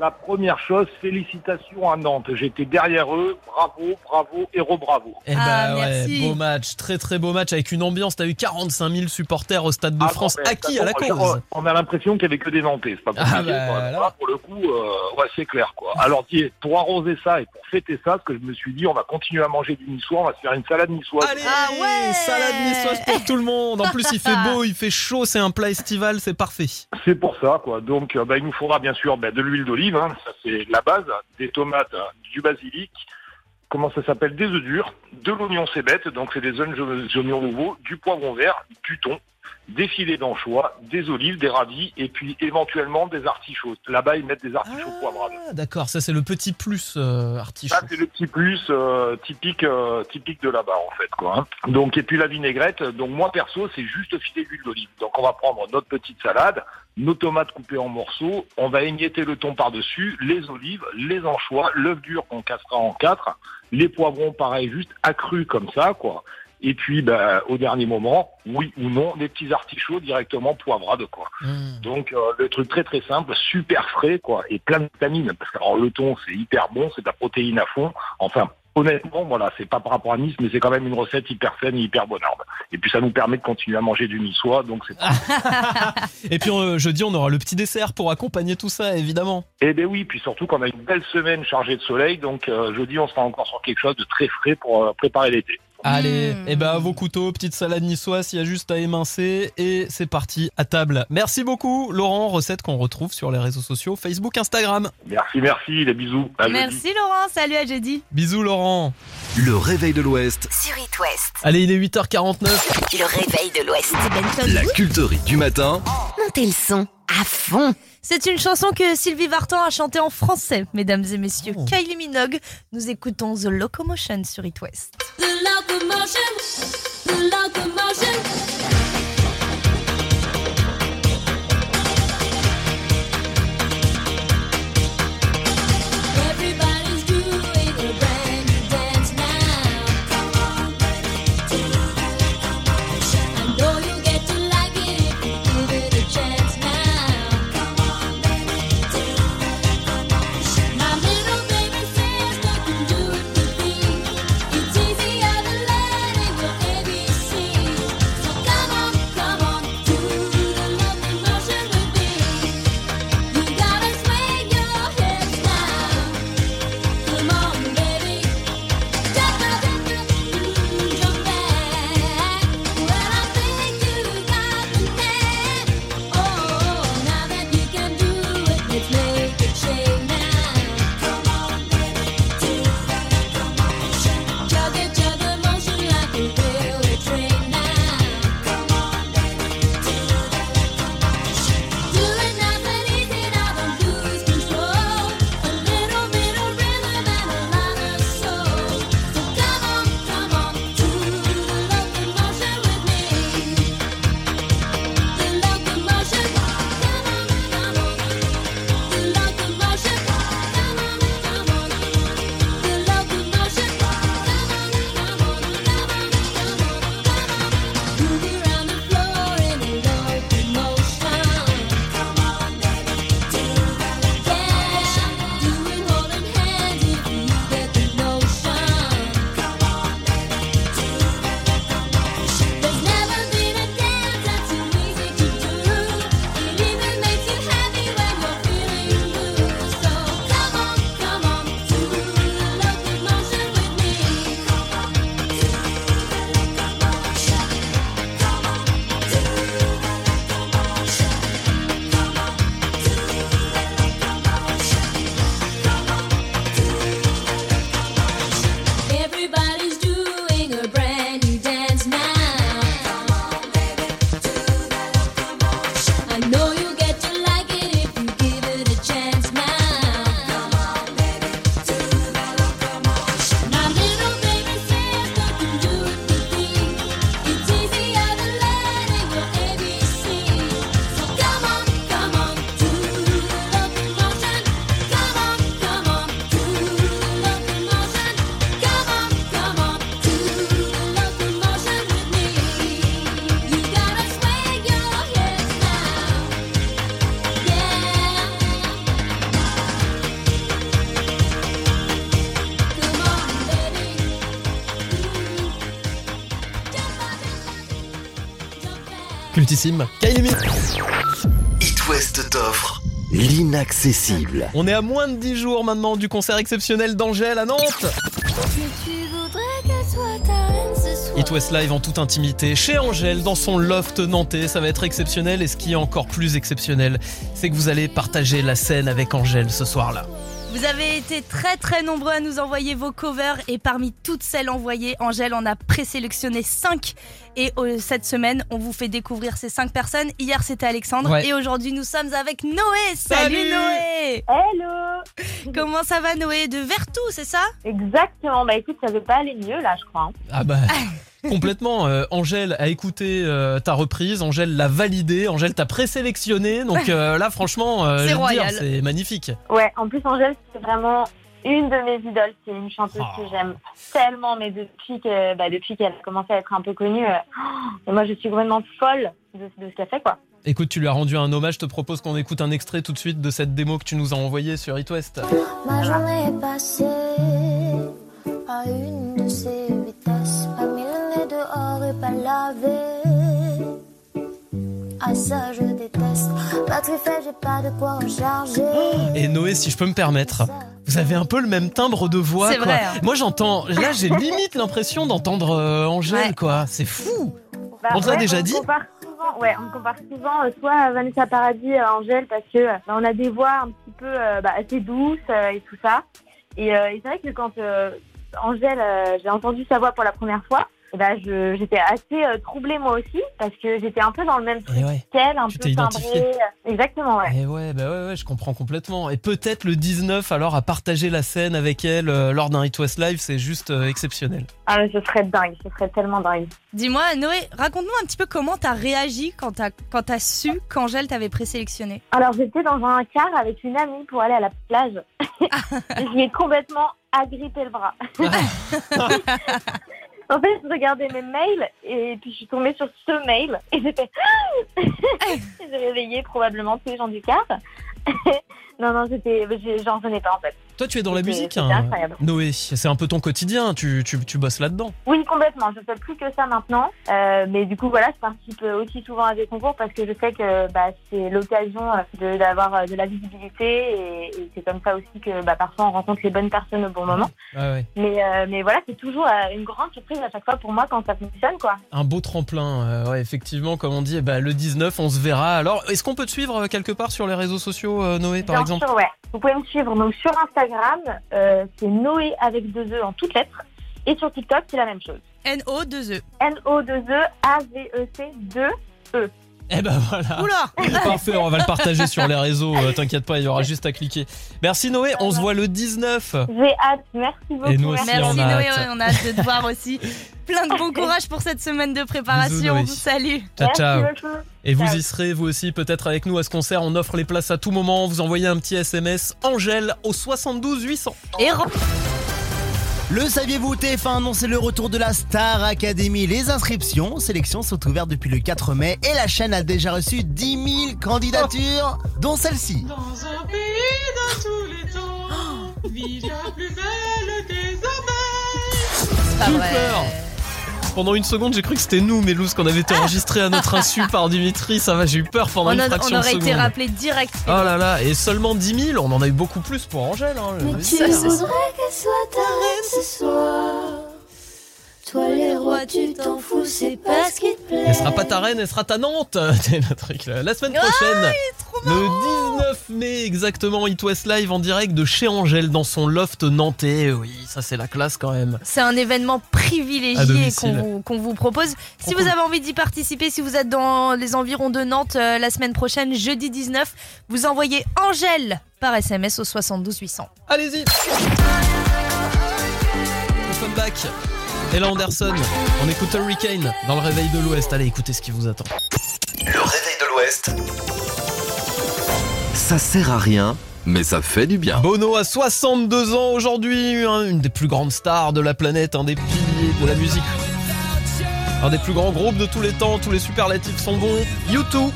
[SPEAKER 6] La, première chose, félicitations à Nantes. J'étais derrière eux, bravo, bravo, héros, bravo.
[SPEAKER 1] Eh
[SPEAKER 3] Ah,
[SPEAKER 1] ben ouais,
[SPEAKER 3] merci.
[SPEAKER 1] beau match, très très beau match avec une ambiance. T'as eu 45 000 supporters au Stade de
[SPEAKER 6] Ah,
[SPEAKER 1] France,
[SPEAKER 6] non,
[SPEAKER 1] acquis à la cause.
[SPEAKER 6] On a l'impression qu'il n'y avait que des Nantais, c'est pas
[SPEAKER 1] Ah,
[SPEAKER 6] compliqué.
[SPEAKER 1] bah, là.
[SPEAKER 6] Pour le coup, euh, ouais, c'est clair. quoi. Alors, dis, pour arroser ça et pour fêter ça, ce que je me suis dit, on va continuer à manger du niçois, on va se faire une salade niçoise.
[SPEAKER 1] Allez,
[SPEAKER 3] Ah ouais
[SPEAKER 1] salade niçoise pour tout le monde. En plus, il fait beau, il fait chaud, c'est un plat estival, c'est parfait.
[SPEAKER 6] C'est pour ça, quoi. Donc, euh, bah, il nous faudra bien sûr bah, de l'huile d'olive, hein, ça c'est la base, des tomates, hein, du basilic, comment ça s'appelle, des œufs durs, de l'oignon cébette, donc c'est des oignons nouveaux, du poivron vert, du thon, des filets d'anchois, des olives, des radis et puis éventuellement des artichauts. Là-bas, ils mettent des artichauts poivrades.
[SPEAKER 1] Ah, D'accord, ça c'est le petit plus euh, artichaut.
[SPEAKER 6] Ça, c'est le petit plus euh, typique euh, typique de là-bas, en fait. Quoi, hein. Donc, et puis la vinaigrette, donc moi, perso, c'est juste filer d'huile d'olive. Donc, on va prendre notre petite salade, nos tomates coupées en morceaux, on va émietter le thon par-dessus, les olives, les anchois, l'œuf dur qu'on cassera en quatre, les poivrons, pareil, juste accrus comme ça, quoi. Et puis, bah, au dernier moment, oui ou non, des petits artichauts directement poivrades, quoi. Donc, euh, le truc très très simple, super frais, quoi, et plein de vitamines. Parce que alors, le thon, c'est hyper bon, c'est de la protéine à fond. Enfin, honnêtement, voilà, c'est pas par rapport à Nice, mais c'est quand même une recette hyper saine et hyper bonarde. Et puis, ça nous permet de continuer à manger du niçois, donc c'est
[SPEAKER 1] Et puis euh, jeudi, on aura le petit dessert pour accompagner tout ça, évidemment.
[SPEAKER 6] Eh ben oui, puis surtout qu'on a une belle semaine chargée de soleil, donc euh, jeudi on sera encore sur quelque chose de très frais pour euh, préparer l'été.
[SPEAKER 1] Allez, et ben à vos couteaux, petite salade niçoise, il y a juste à émincer et c'est parti à table. Merci beaucoup Laurent, recette qu'on retrouve sur les réseaux sociaux, Facebook, Instagram.
[SPEAKER 6] Merci, merci, les bisous. À jeudi.
[SPEAKER 3] Merci Laurent, salut à jeudi.
[SPEAKER 1] Bisous Laurent.
[SPEAKER 5] Le réveil de l'Ouest,
[SPEAKER 19] Sur It West.
[SPEAKER 1] Allez, il est 8h49.
[SPEAKER 19] Le réveil de l'Ouest.
[SPEAKER 5] la culterie du matin.
[SPEAKER 19] Montez le son à fond.
[SPEAKER 3] C'est une chanson que Sylvie Vartan a chantée en français, mesdames et messieurs. Kylie Minogue, nous écoutons The Locomotion sur It West.
[SPEAKER 2] The locomotion, the locomotion.
[SPEAKER 1] Minogue.
[SPEAKER 5] It West t'offre l'inaccessible.
[SPEAKER 1] On est à moins de 10 jours maintenant du concert exceptionnel d'Angèle à Nantes. It West Live en toute intimité chez Angèle dans son loft nantais. Ça va être exceptionnel et ce qui est encore plus exceptionnel, c'est que vous allez partager la scène avec Angèle ce soir-là.
[SPEAKER 3] Vous avez été très très nombreux à nous envoyer vos covers et parmi toutes celles envoyées, Angèle en a présélectionné 5 et euh, cette semaine on vous fait découvrir ces 5 personnes. Hier c'était Alexandre
[SPEAKER 20] Ouais.
[SPEAKER 3] et aujourd'hui nous sommes avec Noé. Salut,
[SPEAKER 20] Salut
[SPEAKER 3] Noé
[SPEAKER 10] Hello
[SPEAKER 3] Comment ça va Noé? De Vertou c'est ça?
[SPEAKER 10] Exactement, bah écoute, ça veut pas aller mieux là, je crois. hein.
[SPEAKER 1] Ah bah complètement. euh, Angèle a écouté euh, ta reprise, Angèle l'a validée, Angèle t'a présélectionné. Donc euh, là franchement, euh,
[SPEAKER 10] C'est royal.
[SPEAKER 1] c'est magnifique.
[SPEAKER 10] Ouais, en plus, Angèle, c'est vraiment une de mes idoles. C'est une chanteuse
[SPEAKER 1] Oh.
[SPEAKER 10] que j'aime tellement, mais depuis que, bah, depuis qu'elle a commencé à être un peu connue, euh, oh, et moi, je suis vraiment folle de, de ce qu'elle fait, quoi.
[SPEAKER 1] Écoute, tu lui as rendu un hommage. Je te propose qu'on écoute un extrait tout de suite de cette démo que tu nous as envoyée sur It West.
[SPEAKER 2] Ma journée est passée à une de ces vitesses. Pas dehors et pas lavé. Ah ça je déteste. Batterie faible, j'ai pas de quoi recharger.
[SPEAKER 1] Et Noé, si je peux me permettre, vous avez un peu le même timbre de voix.
[SPEAKER 10] C'est
[SPEAKER 1] quoi.
[SPEAKER 10] vrai, hein.
[SPEAKER 1] Moi, j'entends. Là, j'ai limite l'impression d'entendre euh, Angèle, quoi. C'est fou.
[SPEAKER 10] Bah,
[SPEAKER 1] On te l'a
[SPEAKER 10] ouais,
[SPEAKER 1] déjà
[SPEAKER 10] me
[SPEAKER 1] dit
[SPEAKER 10] compare souvent, Ouais, on compare souvent euh, soit Vanessa Paradis, à Angèle, parce que euh, bah, on a des voix un petit peu euh, bah, assez douces euh, et tout ça. Et, euh, et c'est vrai que quand euh, Angèle, euh, j'ai entendu sa voix pour la première fois, eh ben, je- j'étais assez euh, troublée moi aussi, parce que j'étais un peu dans le même truc
[SPEAKER 1] Eh ouais.
[SPEAKER 10] qu'elle, un
[SPEAKER 1] Tu
[SPEAKER 10] peu timbrée. Exactement, ouais.
[SPEAKER 1] Et ouais, bah ouais, ouais, je comprends complètement. Et peut-être le 19, alors, à partager la scène avec elle euh, lors d'un It West Live, c'est juste euh, exceptionnel.
[SPEAKER 10] Ah, mais ce serait dingue, ce serait tellement dingue.
[SPEAKER 3] Dis-moi Noé, raconte-nous un petit peu comment t'as réagi quand t'as quand t'as su qu'Angèle t'avait présélectionné.
[SPEAKER 10] Alors j'étais dans un car avec une amie pour aller à la plage. Et je lui ai complètement agrippé le bras. en fait, je regardais mes mails et puis je suis tombée sur ce mail et j'ai fait J'ai réveillé probablement tous les gens du car. non, non, j'étais, j'en revenais pas en fait.
[SPEAKER 1] Toi, tu es dans la musique, hein. Noé. C'est un peu ton quotidien. Tu, tu, tu bosses là-dedans.
[SPEAKER 10] Oui, complètement. Je fais plus que ça maintenant. Euh, mais du coup, voilà, je participe aussi souvent à des concours parce que je sais que bah, c'est l'occasion euh, de- d'avoir euh, de, la visibilité et, et c'est comme ça aussi que bah, parfois on rencontre les bonnes personnes au bon moment.
[SPEAKER 1] Ouais.
[SPEAKER 10] Mais, euh, mais voilà, c'est toujours une grande surprise à chaque fois pour moi quand ça fonctionne, quoi.
[SPEAKER 1] Un beau tremplin, euh, ouais, effectivement, comme on dit, ben, le 19, on se verra. Alors, est-ce qu'on peut te suivre quelque part sur les réseaux sociaux, Noé, par
[SPEAKER 10] Bien
[SPEAKER 1] exemple?
[SPEAKER 10] sûr, ouais. Vous pouvez me suivre donc sur Instagram, euh, c'est Noé avec deux E en toutes lettres. Et sur TikTok, c'est la même chose.
[SPEAKER 3] N-O-2-E.
[SPEAKER 10] N-O-2-E, A-V-E-C 2-E.
[SPEAKER 1] Eh ben voilà.
[SPEAKER 3] Oula
[SPEAKER 1] Parfait, on va le partager sur les réseaux, euh, t'inquiète pas, il y aura juste à cliquer. Merci Noé, on se voit le 19.
[SPEAKER 10] J'ai hâte, merci beaucoup.
[SPEAKER 1] Et nous aussi,
[SPEAKER 3] Merci
[SPEAKER 1] on a
[SPEAKER 3] Noé,
[SPEAKER 1] hâte.
[SPEAKER 3] on a hâte de te voir aussi. Plein de bon courage pour cette semaine de préparation. Salut.
[SPEAKER 1] Ciao, ciao. Et vous y serez, vous aussi, peut-être avec nous à ce concert. On offre les places à tout moment. Vous envoyez un petit SMS Angèle au 72 800.
[SPEAKER 3] Et
[SPEAKER 4] Le saviez-vous TF1 a annoncé le retour de la Star Academy. Les inscriptions, sélections sont ouvertes depuis le 4 mai et la chaîne a déjà reçu 10 000 candidatures, dont celle-ci.
[SPEAKER 18] Dans un pays de tous les temps, vit la plus belle des abeilles.
[SPEAKER 3] pas
[SPEAKER 1] J'ai eu
[SPEAKER 3] vrai.
[SPEAKER 1] Pendant une seconde, j'ai cru que c'était nous, Mélouse, qu'on avait été enregistré à notre insu par Dimitri. Ça va, j'ai eu peur pendant
[SPEAKER 3] On,
[SPEAKER 1] une
[SPEAKER 3] a-
[SPEAKER 1] fraction
[SPEAKER 3] on
[SPEAKER 1] de
[SPEAKER 3] aurait été rappelé direct.
[SPEAKER 1] Oh là là, et seulement 10 000, on en a eu beaucoup plus pour Angèle. Hein, je veux
[SPEAKER 2] Tu voudrais qu'elle soit ta reine ce soir? Toi les rois, tu t'en fous, c'est pas ce qui te plaît.
[SPEAKER 1] Elle sera pas ta reine, elle sera ta Nantes. C'est le truc là. La semaine prochaine, le 19 mai exactement, It West Live en direct de chez Angèle dans son loft nantais. Oui, ça c'est la classe quand même.
[SPEAKER 3] C'est un événement privilégié qu'on vous, propose. si
[SPEAKER 1] cool.
[SPEAKER 3] vous avez envie d'y participer, si vous êtes dans les environs de Nantes euh, la semaine prochaine, jeudi 19, vous envoyez Angèle par SMS au 72 800.
[SPEAKER 1] Allez-y. Offenbach, Ella Anderson, on écoute Hurricane dans le réveil de l'Ouest. Allez, écoutez ce qui vous attend.
[SPEAKER 5] Le réveil de l'Ouest. Ça sert à rien, mais ça fait du bien.
[SPEAKER 1] Bono a 62 ans aujourd'hui, hein, une des plus grandes stars de la planète, un des piliers de la musique. Un des plus grands groupes de tous les temps, tous les superlatifs sont bons. U2.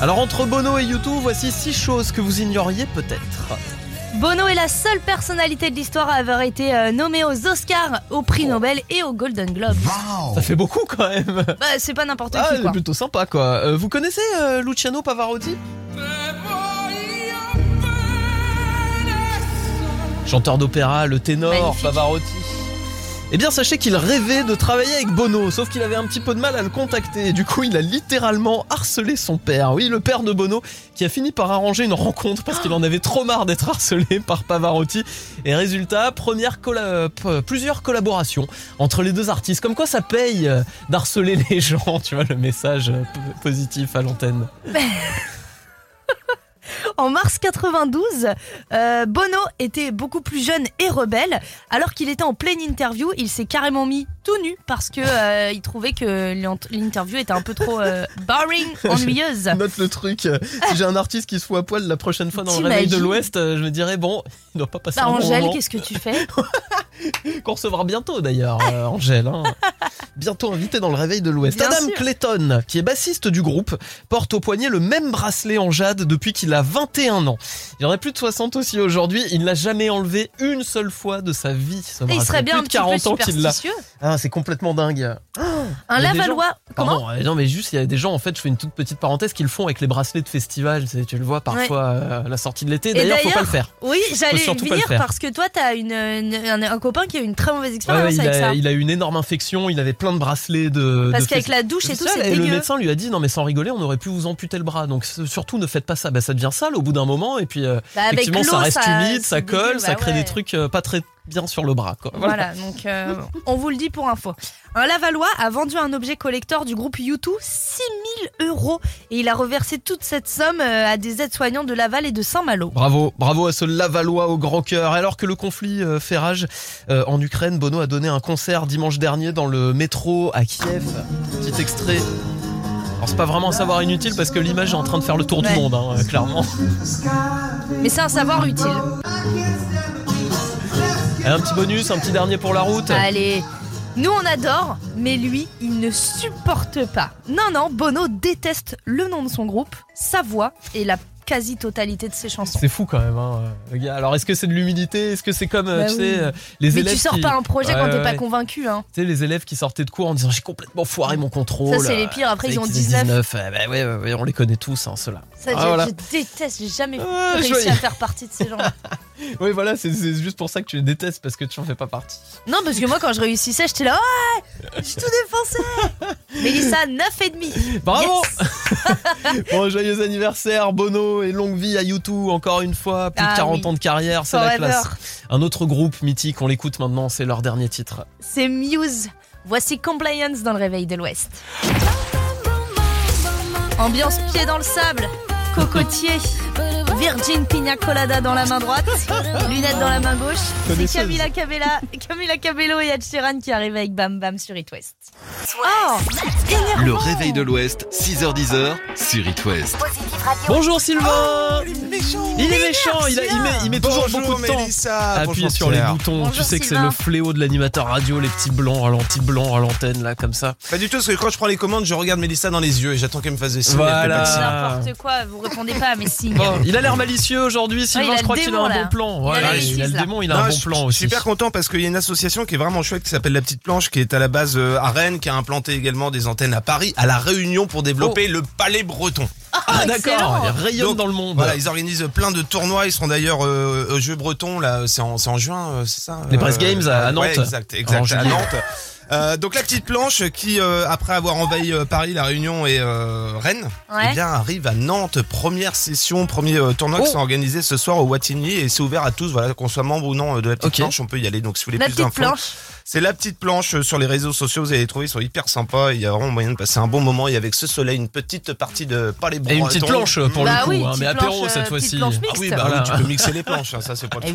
[SPEAKER 1] Alors entre Bono et U2, voici six choses que vous ignoriez peut-être.
[SPEAKER 3] Bono est la seule personnalité de l'histoire à avoir été euh, nommée aux Oscars, au prix Nobel et aux Golden Globes.
[SPEAKER 1] Ça fait beaucoup quand même.
[SPEAKER 3] Bah, c'est pas n'importe
[SPEAKER 1] Ah,
[SPEAKER 3] qui
[SPEAKER 1] c'est plutôt sympa quoi. Euh, vous connaissez euh, Luciano Pavarotti? Chanteur d'opéra, le ténor
[SPEAKER 3] Magnifique.
[SPEAKER 1] Pavarotti. Eh bien, sachez qu'il rêvait de travailler avec Bono, sauf qu'il avait un petit peu de mal à le contacter. Et du coup, il a littéralement harcelé son père. Oui, le père de Bono, qui a fini par arranger une rencontre parce qu'il en avait trop marre d'être harcelé par Pavarotti. Et résultat, première colla- p- plusieurs collaborations entre les deux artistes. Comme quoi, ça paye euh, d'harceler les gens. Tu vois le message euh, positif à l'antenne.
[SPEAKER 3] En mars 92, euh, Bono était beaucoup plus jeune et rebelle. Alors qu'il était en pleine interview, il s'est carrément mis tout nu parce que euh, il trouvait que l'int- l'interview était un peu trop euh, boring, ennuyeuse.
[SPEAKER 1] Note le truc. Si j'ai un artiste qui se fout à poil la prochaine fois dans le réveil de l'Ouest, je me dirais bon, il doit pas passer
[SPEAKER 3] Bah,
[SPEAKER 1] un
[SPEAKER 3] Angèle, qu'est-ce que tu fais?
[SPEAKER 1] Qu'on recevra bientôt d'ailleurs, euh, Angèle. hein. Bientôt invité dans le réveil de l'Ouest.
[SPEAKER 3] Bien
[SPEAKER 1] Adam
[SPEAKER 3] sûr.
[SPEAKER 1] Clayton, qui est bassiste du groupe, porte au poignet le même bracelet en jade depuis qu'il a 21 ans. Il en a plus de 60 aussi aujourd'hui. Il ne l'a jamais enlevé une seule fois de sa vie. ce
[SPEAKER 3] Et il
[SPEAKER 1] bracelet.
[SPEAKER 3] serait bien
[SPEAKER 1] plus
[SPEAKER 3] un
[SPEAKER 1] de
[SPEAKER 3] petit peu
[SPEAKER 1] 40 ans qu'il l'a. Ah, c'est complètement dingue.
[SPEAKER 3] Un
[SPEAKER 1] Il y a des
[SPEAKER 3] Lavallois,
[SPEAKER 1] gens-
[SPEAKER 3] comment
[SPEAKER 1] Pardon, euh, non mais juste il y a des gens en fait, je fais une toute petite parenthèse, qui le font avec les bracelets de festival. Tu Tu le vois parfois euh, à la sortie de l'été.
[SPEAKER 3] Et
[SPEAKER 1] D'ailleurs, faut pas le faire.
[SPEAKER 3] Oui, j'allais venir parce que toi, t'as une, une- un, un copain qui a eu une très mauvaise expérience
[SPEAKER 1] ouais,
[SPEAKER 3] avec
[SPEAKER 1] a,
[SPEAKER 3] ça.
[SPEAKER 1] il a eu une énorme infection, il avait plein de bracelets de.
[SPEAKER 3] Parce qu'avec la douche et tout,
[SPEAKER 1] ça,
[SPEAKER 3] c'est
[SPEAKER 1] et Le
[SPEAKER 3] dégueu.
[SPEAKER 1] médecin lui a dit non mais sans rigoler, on aurait pu vous amputer le bras. Donc surtout ne faites pas ça. Bah, ça devient sale au bout d'un moment et puis euh,
[SPEAKER 3] Bah,
[SPEAKER 1] effectivement ça reste
[SPEAKER 3] ça-
[SPEAKER 1] humide, ça colle,
[SPEAKER 3] dégueu,
[SPEAKER 1] ça
[SPEAKER 3] bah
[SPEAKER 1] crée
[SPEAKER 3] ouais.
[SPEAKER 1] des trucs euh, pas très bien sur le bras. Quoi.
[SPEAKER 3] Voilà, donc euh, on vous le dit pour info. Un Lavallois a vendu un objet collector du groupe U2 6000 euros et il a reversé toute cette somme euh, à des aides-soignants de Laval et de Saint-Malo.
[SPEAKER 1] Bravo, bravo à ce Lavallois au grand cœur. Alors que le conflit euh, fait rage euh, en Ukraine, Bono a donné un concert dimanche dernier dans le métro à Kiev. Petit extrait. Alors c'est pas vraiment un savoir inutile parce que l'image est en train de faire le tour
[SPEAKER 3] Ouais.
[SPEAKER 1] du monde, hein, clairement.
[SPEAKER 3] Mais c'est un savoir utile.
[SPEAKER 1] Et un petit bonus, un petit dernier pour la route.
[SPEAKER 3] Allez. Nous on adore, mais lui, il ne supporte pas. Non, non, Bono déteste le nom de son groupe, sa voix et la quasi-totalité de ses chansons.
[SPEAKER 1] C'est fou quand même, hein, le gars. Alors est-ce que c'est de l'humilité Est-ce que c'est comme, euh,
[SPEAKER 3] Bah
[SPEAKER 1] tu
[SPEAKER 3] oui.
[SPEAKER 1] sais, euh, les
[SPEAKER 3] mais
[SPEAKER 1] élèves
[SPEAKER 3] tu sors
[SPEAKER 1] qui-
[SPEAKER 3] pas un projet
[SPEAKER 1] Ouais,
[SPEAKER 3] quand t'es
[SPEAKER 1] ouais,
[SPEAKER 3] pas convaincu, hein.
[SPEAKER 1] Tu sais, les élèves qui sortaient de cours en disant j'ai complètement foiré mon contrôle.
[SPEAKER 3] Ça, c'est les pires. Après, ils ont
[SPEAKER 1] qu'ils aient
[SPEAKER 3] 19.
[SPEAKER 1] euh, bah ouais, ouais, ouais, on les connaît tous, hein, ceux-là.
[SPEAKER 3] Ça,
[SPEAKER 1] Ah,
[SPEAKER 3] je,
[SPEAKER 1] voilà.
[SPEAKER 3] je déteste, j'ai jamais
[SPEAKER 1] Ah,
[SPEAKER 3] réussi
[SPEAKER 1] joyeux.
[SPEAKER 3] à faire partie de ces gens.
[SPEAKER 1] Oui, voilà, c'est juste pour ça que tu les détestes parce que tu en fais pas partie.
[SPEAKER 3] Non, parce que moi, quand je réussissais, j'étais là, ouais, j'ai tout défoncé. Mélissa, 9 et demi.
[SPEAKER 1] Bravo
[SPEAKER 3] Yes.
[SPEAKER 1] Bon, joyeux anniversaire, Bono, et longue vie à YouTube, encore une fois. Plus de
[SPEAKER 3] Ah
[SPEAKER 1] 40
[SPEAKER 3] oui.
[SPEAKER 1] ans de carrière, c'est la classe. Un autre groupe mythique, on l'écoute maintenant, c'est leur dernier titre.
[SPEAKER 3] C'est Muse. Voici Compliance dans le réveil de l'Ouest. Ambiance pied dans le sable, cocotier, Virgin Pina Colada dans la main droite, lunettes dans la main gauche. C'est. Camila Cabella, Camila Cabello et Ed Sheeran qui arrivent avec Bam Bam sur It West. Oh.
[SPEAKER 5] Le réveil de l'Ouest, 6h10 sur It West.
[SPEAKER 1] Bonjour Sylvain Il est méchant Il est méchant, il, a- il met, il met toujours beaucoup de temps
[SPEAKER 20] Mélissa.
[SPEAKER 1] à appuyer
[SPEAKER 20] Bonjour,
[SPEAKER 1] sur les
[SPEAKER 20] Pierre.
[SPEAKER 1] boutons. tu sais que c'est le fléau de l'animateur radio, les petits blancs ralentis blancs à l'antenne, là, comme ça.
[SPEAKER 20] Pas du tout, parce que quand je prends les commandes, je regarde Mélissa dans les yeux et j'attends qu'elle me fasse des signes.
[SPEAKER 1] Voilà.
[SPEAKER 3] N'importe quoi, vous répondez pas à mes signes.
[SPEAKER 1] Bon, il a l'air malicieux aujourd'hui,
[SPEAKER 3] il
[SPEAKER 1] Sylvain,
[SPEAKER 3] a
[SPEAKER 1] je crois qu'il a un
[SPEAKER 3] là.
[SPEAKER 1] bon plan.
[SPEAKER 3] Il a
[SPEAKER 1] il le démon, il a
[SPEAKER 20] Non,
[SPEAKER 1] un bon plan
[SPEAKER 20] je suis
[SPEAKER 1] aussi.
[SPEAKER 20] super content parce qu'il y a une association qui est vraiment chouette qui s'appelle La Petite Planche qui est à la base euh, à Rennes qui a implanté également des antennes à Paris à la Réunion pour développer le palais breton.
[SPEAKER 1] Ah d'accord, il rayonne
[SPEAKER 20] Donc,
[SPEAKER 1] dans le monde.
[SPEAKER 20] Voilà, ils organisent plein de tournois. Ils seront d'ailleurs euh, aux Jeux Bretons là, c'est en, c'est en juin, euh, c'est ça
[SPEAKER 1] Les Brest Games à- à
[SPEAKER 20] ouais,
[SPEAKER 1] Nantes.
[SPEAKER 20] exact, exact, à. Nantes. Euh, donc la petite planche qui, euh, après avoir envahi euh, Paris, la Réunion et euh, Rennes,
[SPEAKER 3] Ouais.
[SPEAKER 20] eh bien arrive à Nantes. Première session, premier euh, tournoi qui
[SPEAKER 1] Oh.
[SPEAKER 20] sont organisés ce soir au Wattignies et c'est ouvert à tous. Voilà, qu'on soit membre ou non euh, de la petite
[SPEAKER 1] Ok.
[SPEAKER 20] planche, on peut y aller. Donc si vous voulez
[SPEAKER 3] La
[SPEAKER 20] plus
[SPEAKER 3] petite
[SPEAKER 20] d'infos,
[SPEAKER 3] planche.
[SPEAKER 20] c'est la petite planche euh, sur les réseaux sociaux. Vous allez les trouver, ils sont hyper sympas. Il y a vraiment moyen de passer un bon moment et avec ce soleil, une petite partie de pas les
[SPEAKER 1] Et une petite planche pour
[SPEAKER 3] Bah
[SPEAKER 1] le coup,
[SPEAKER 3] oui,
[SPEAKER 1] hein,
[SPEAKER 3] petite
[SPEAKER 1] mais apéro
[SPEAKER 3] planche,
[SPEAKER 1] cette fois-ci.
[SPEAKER 20] Ah oui, bah
[SPEAKER 1] Voilà.
[SPEAKER 20] oui, tu peux mixer les planches, hein, ça c'est pas le souci.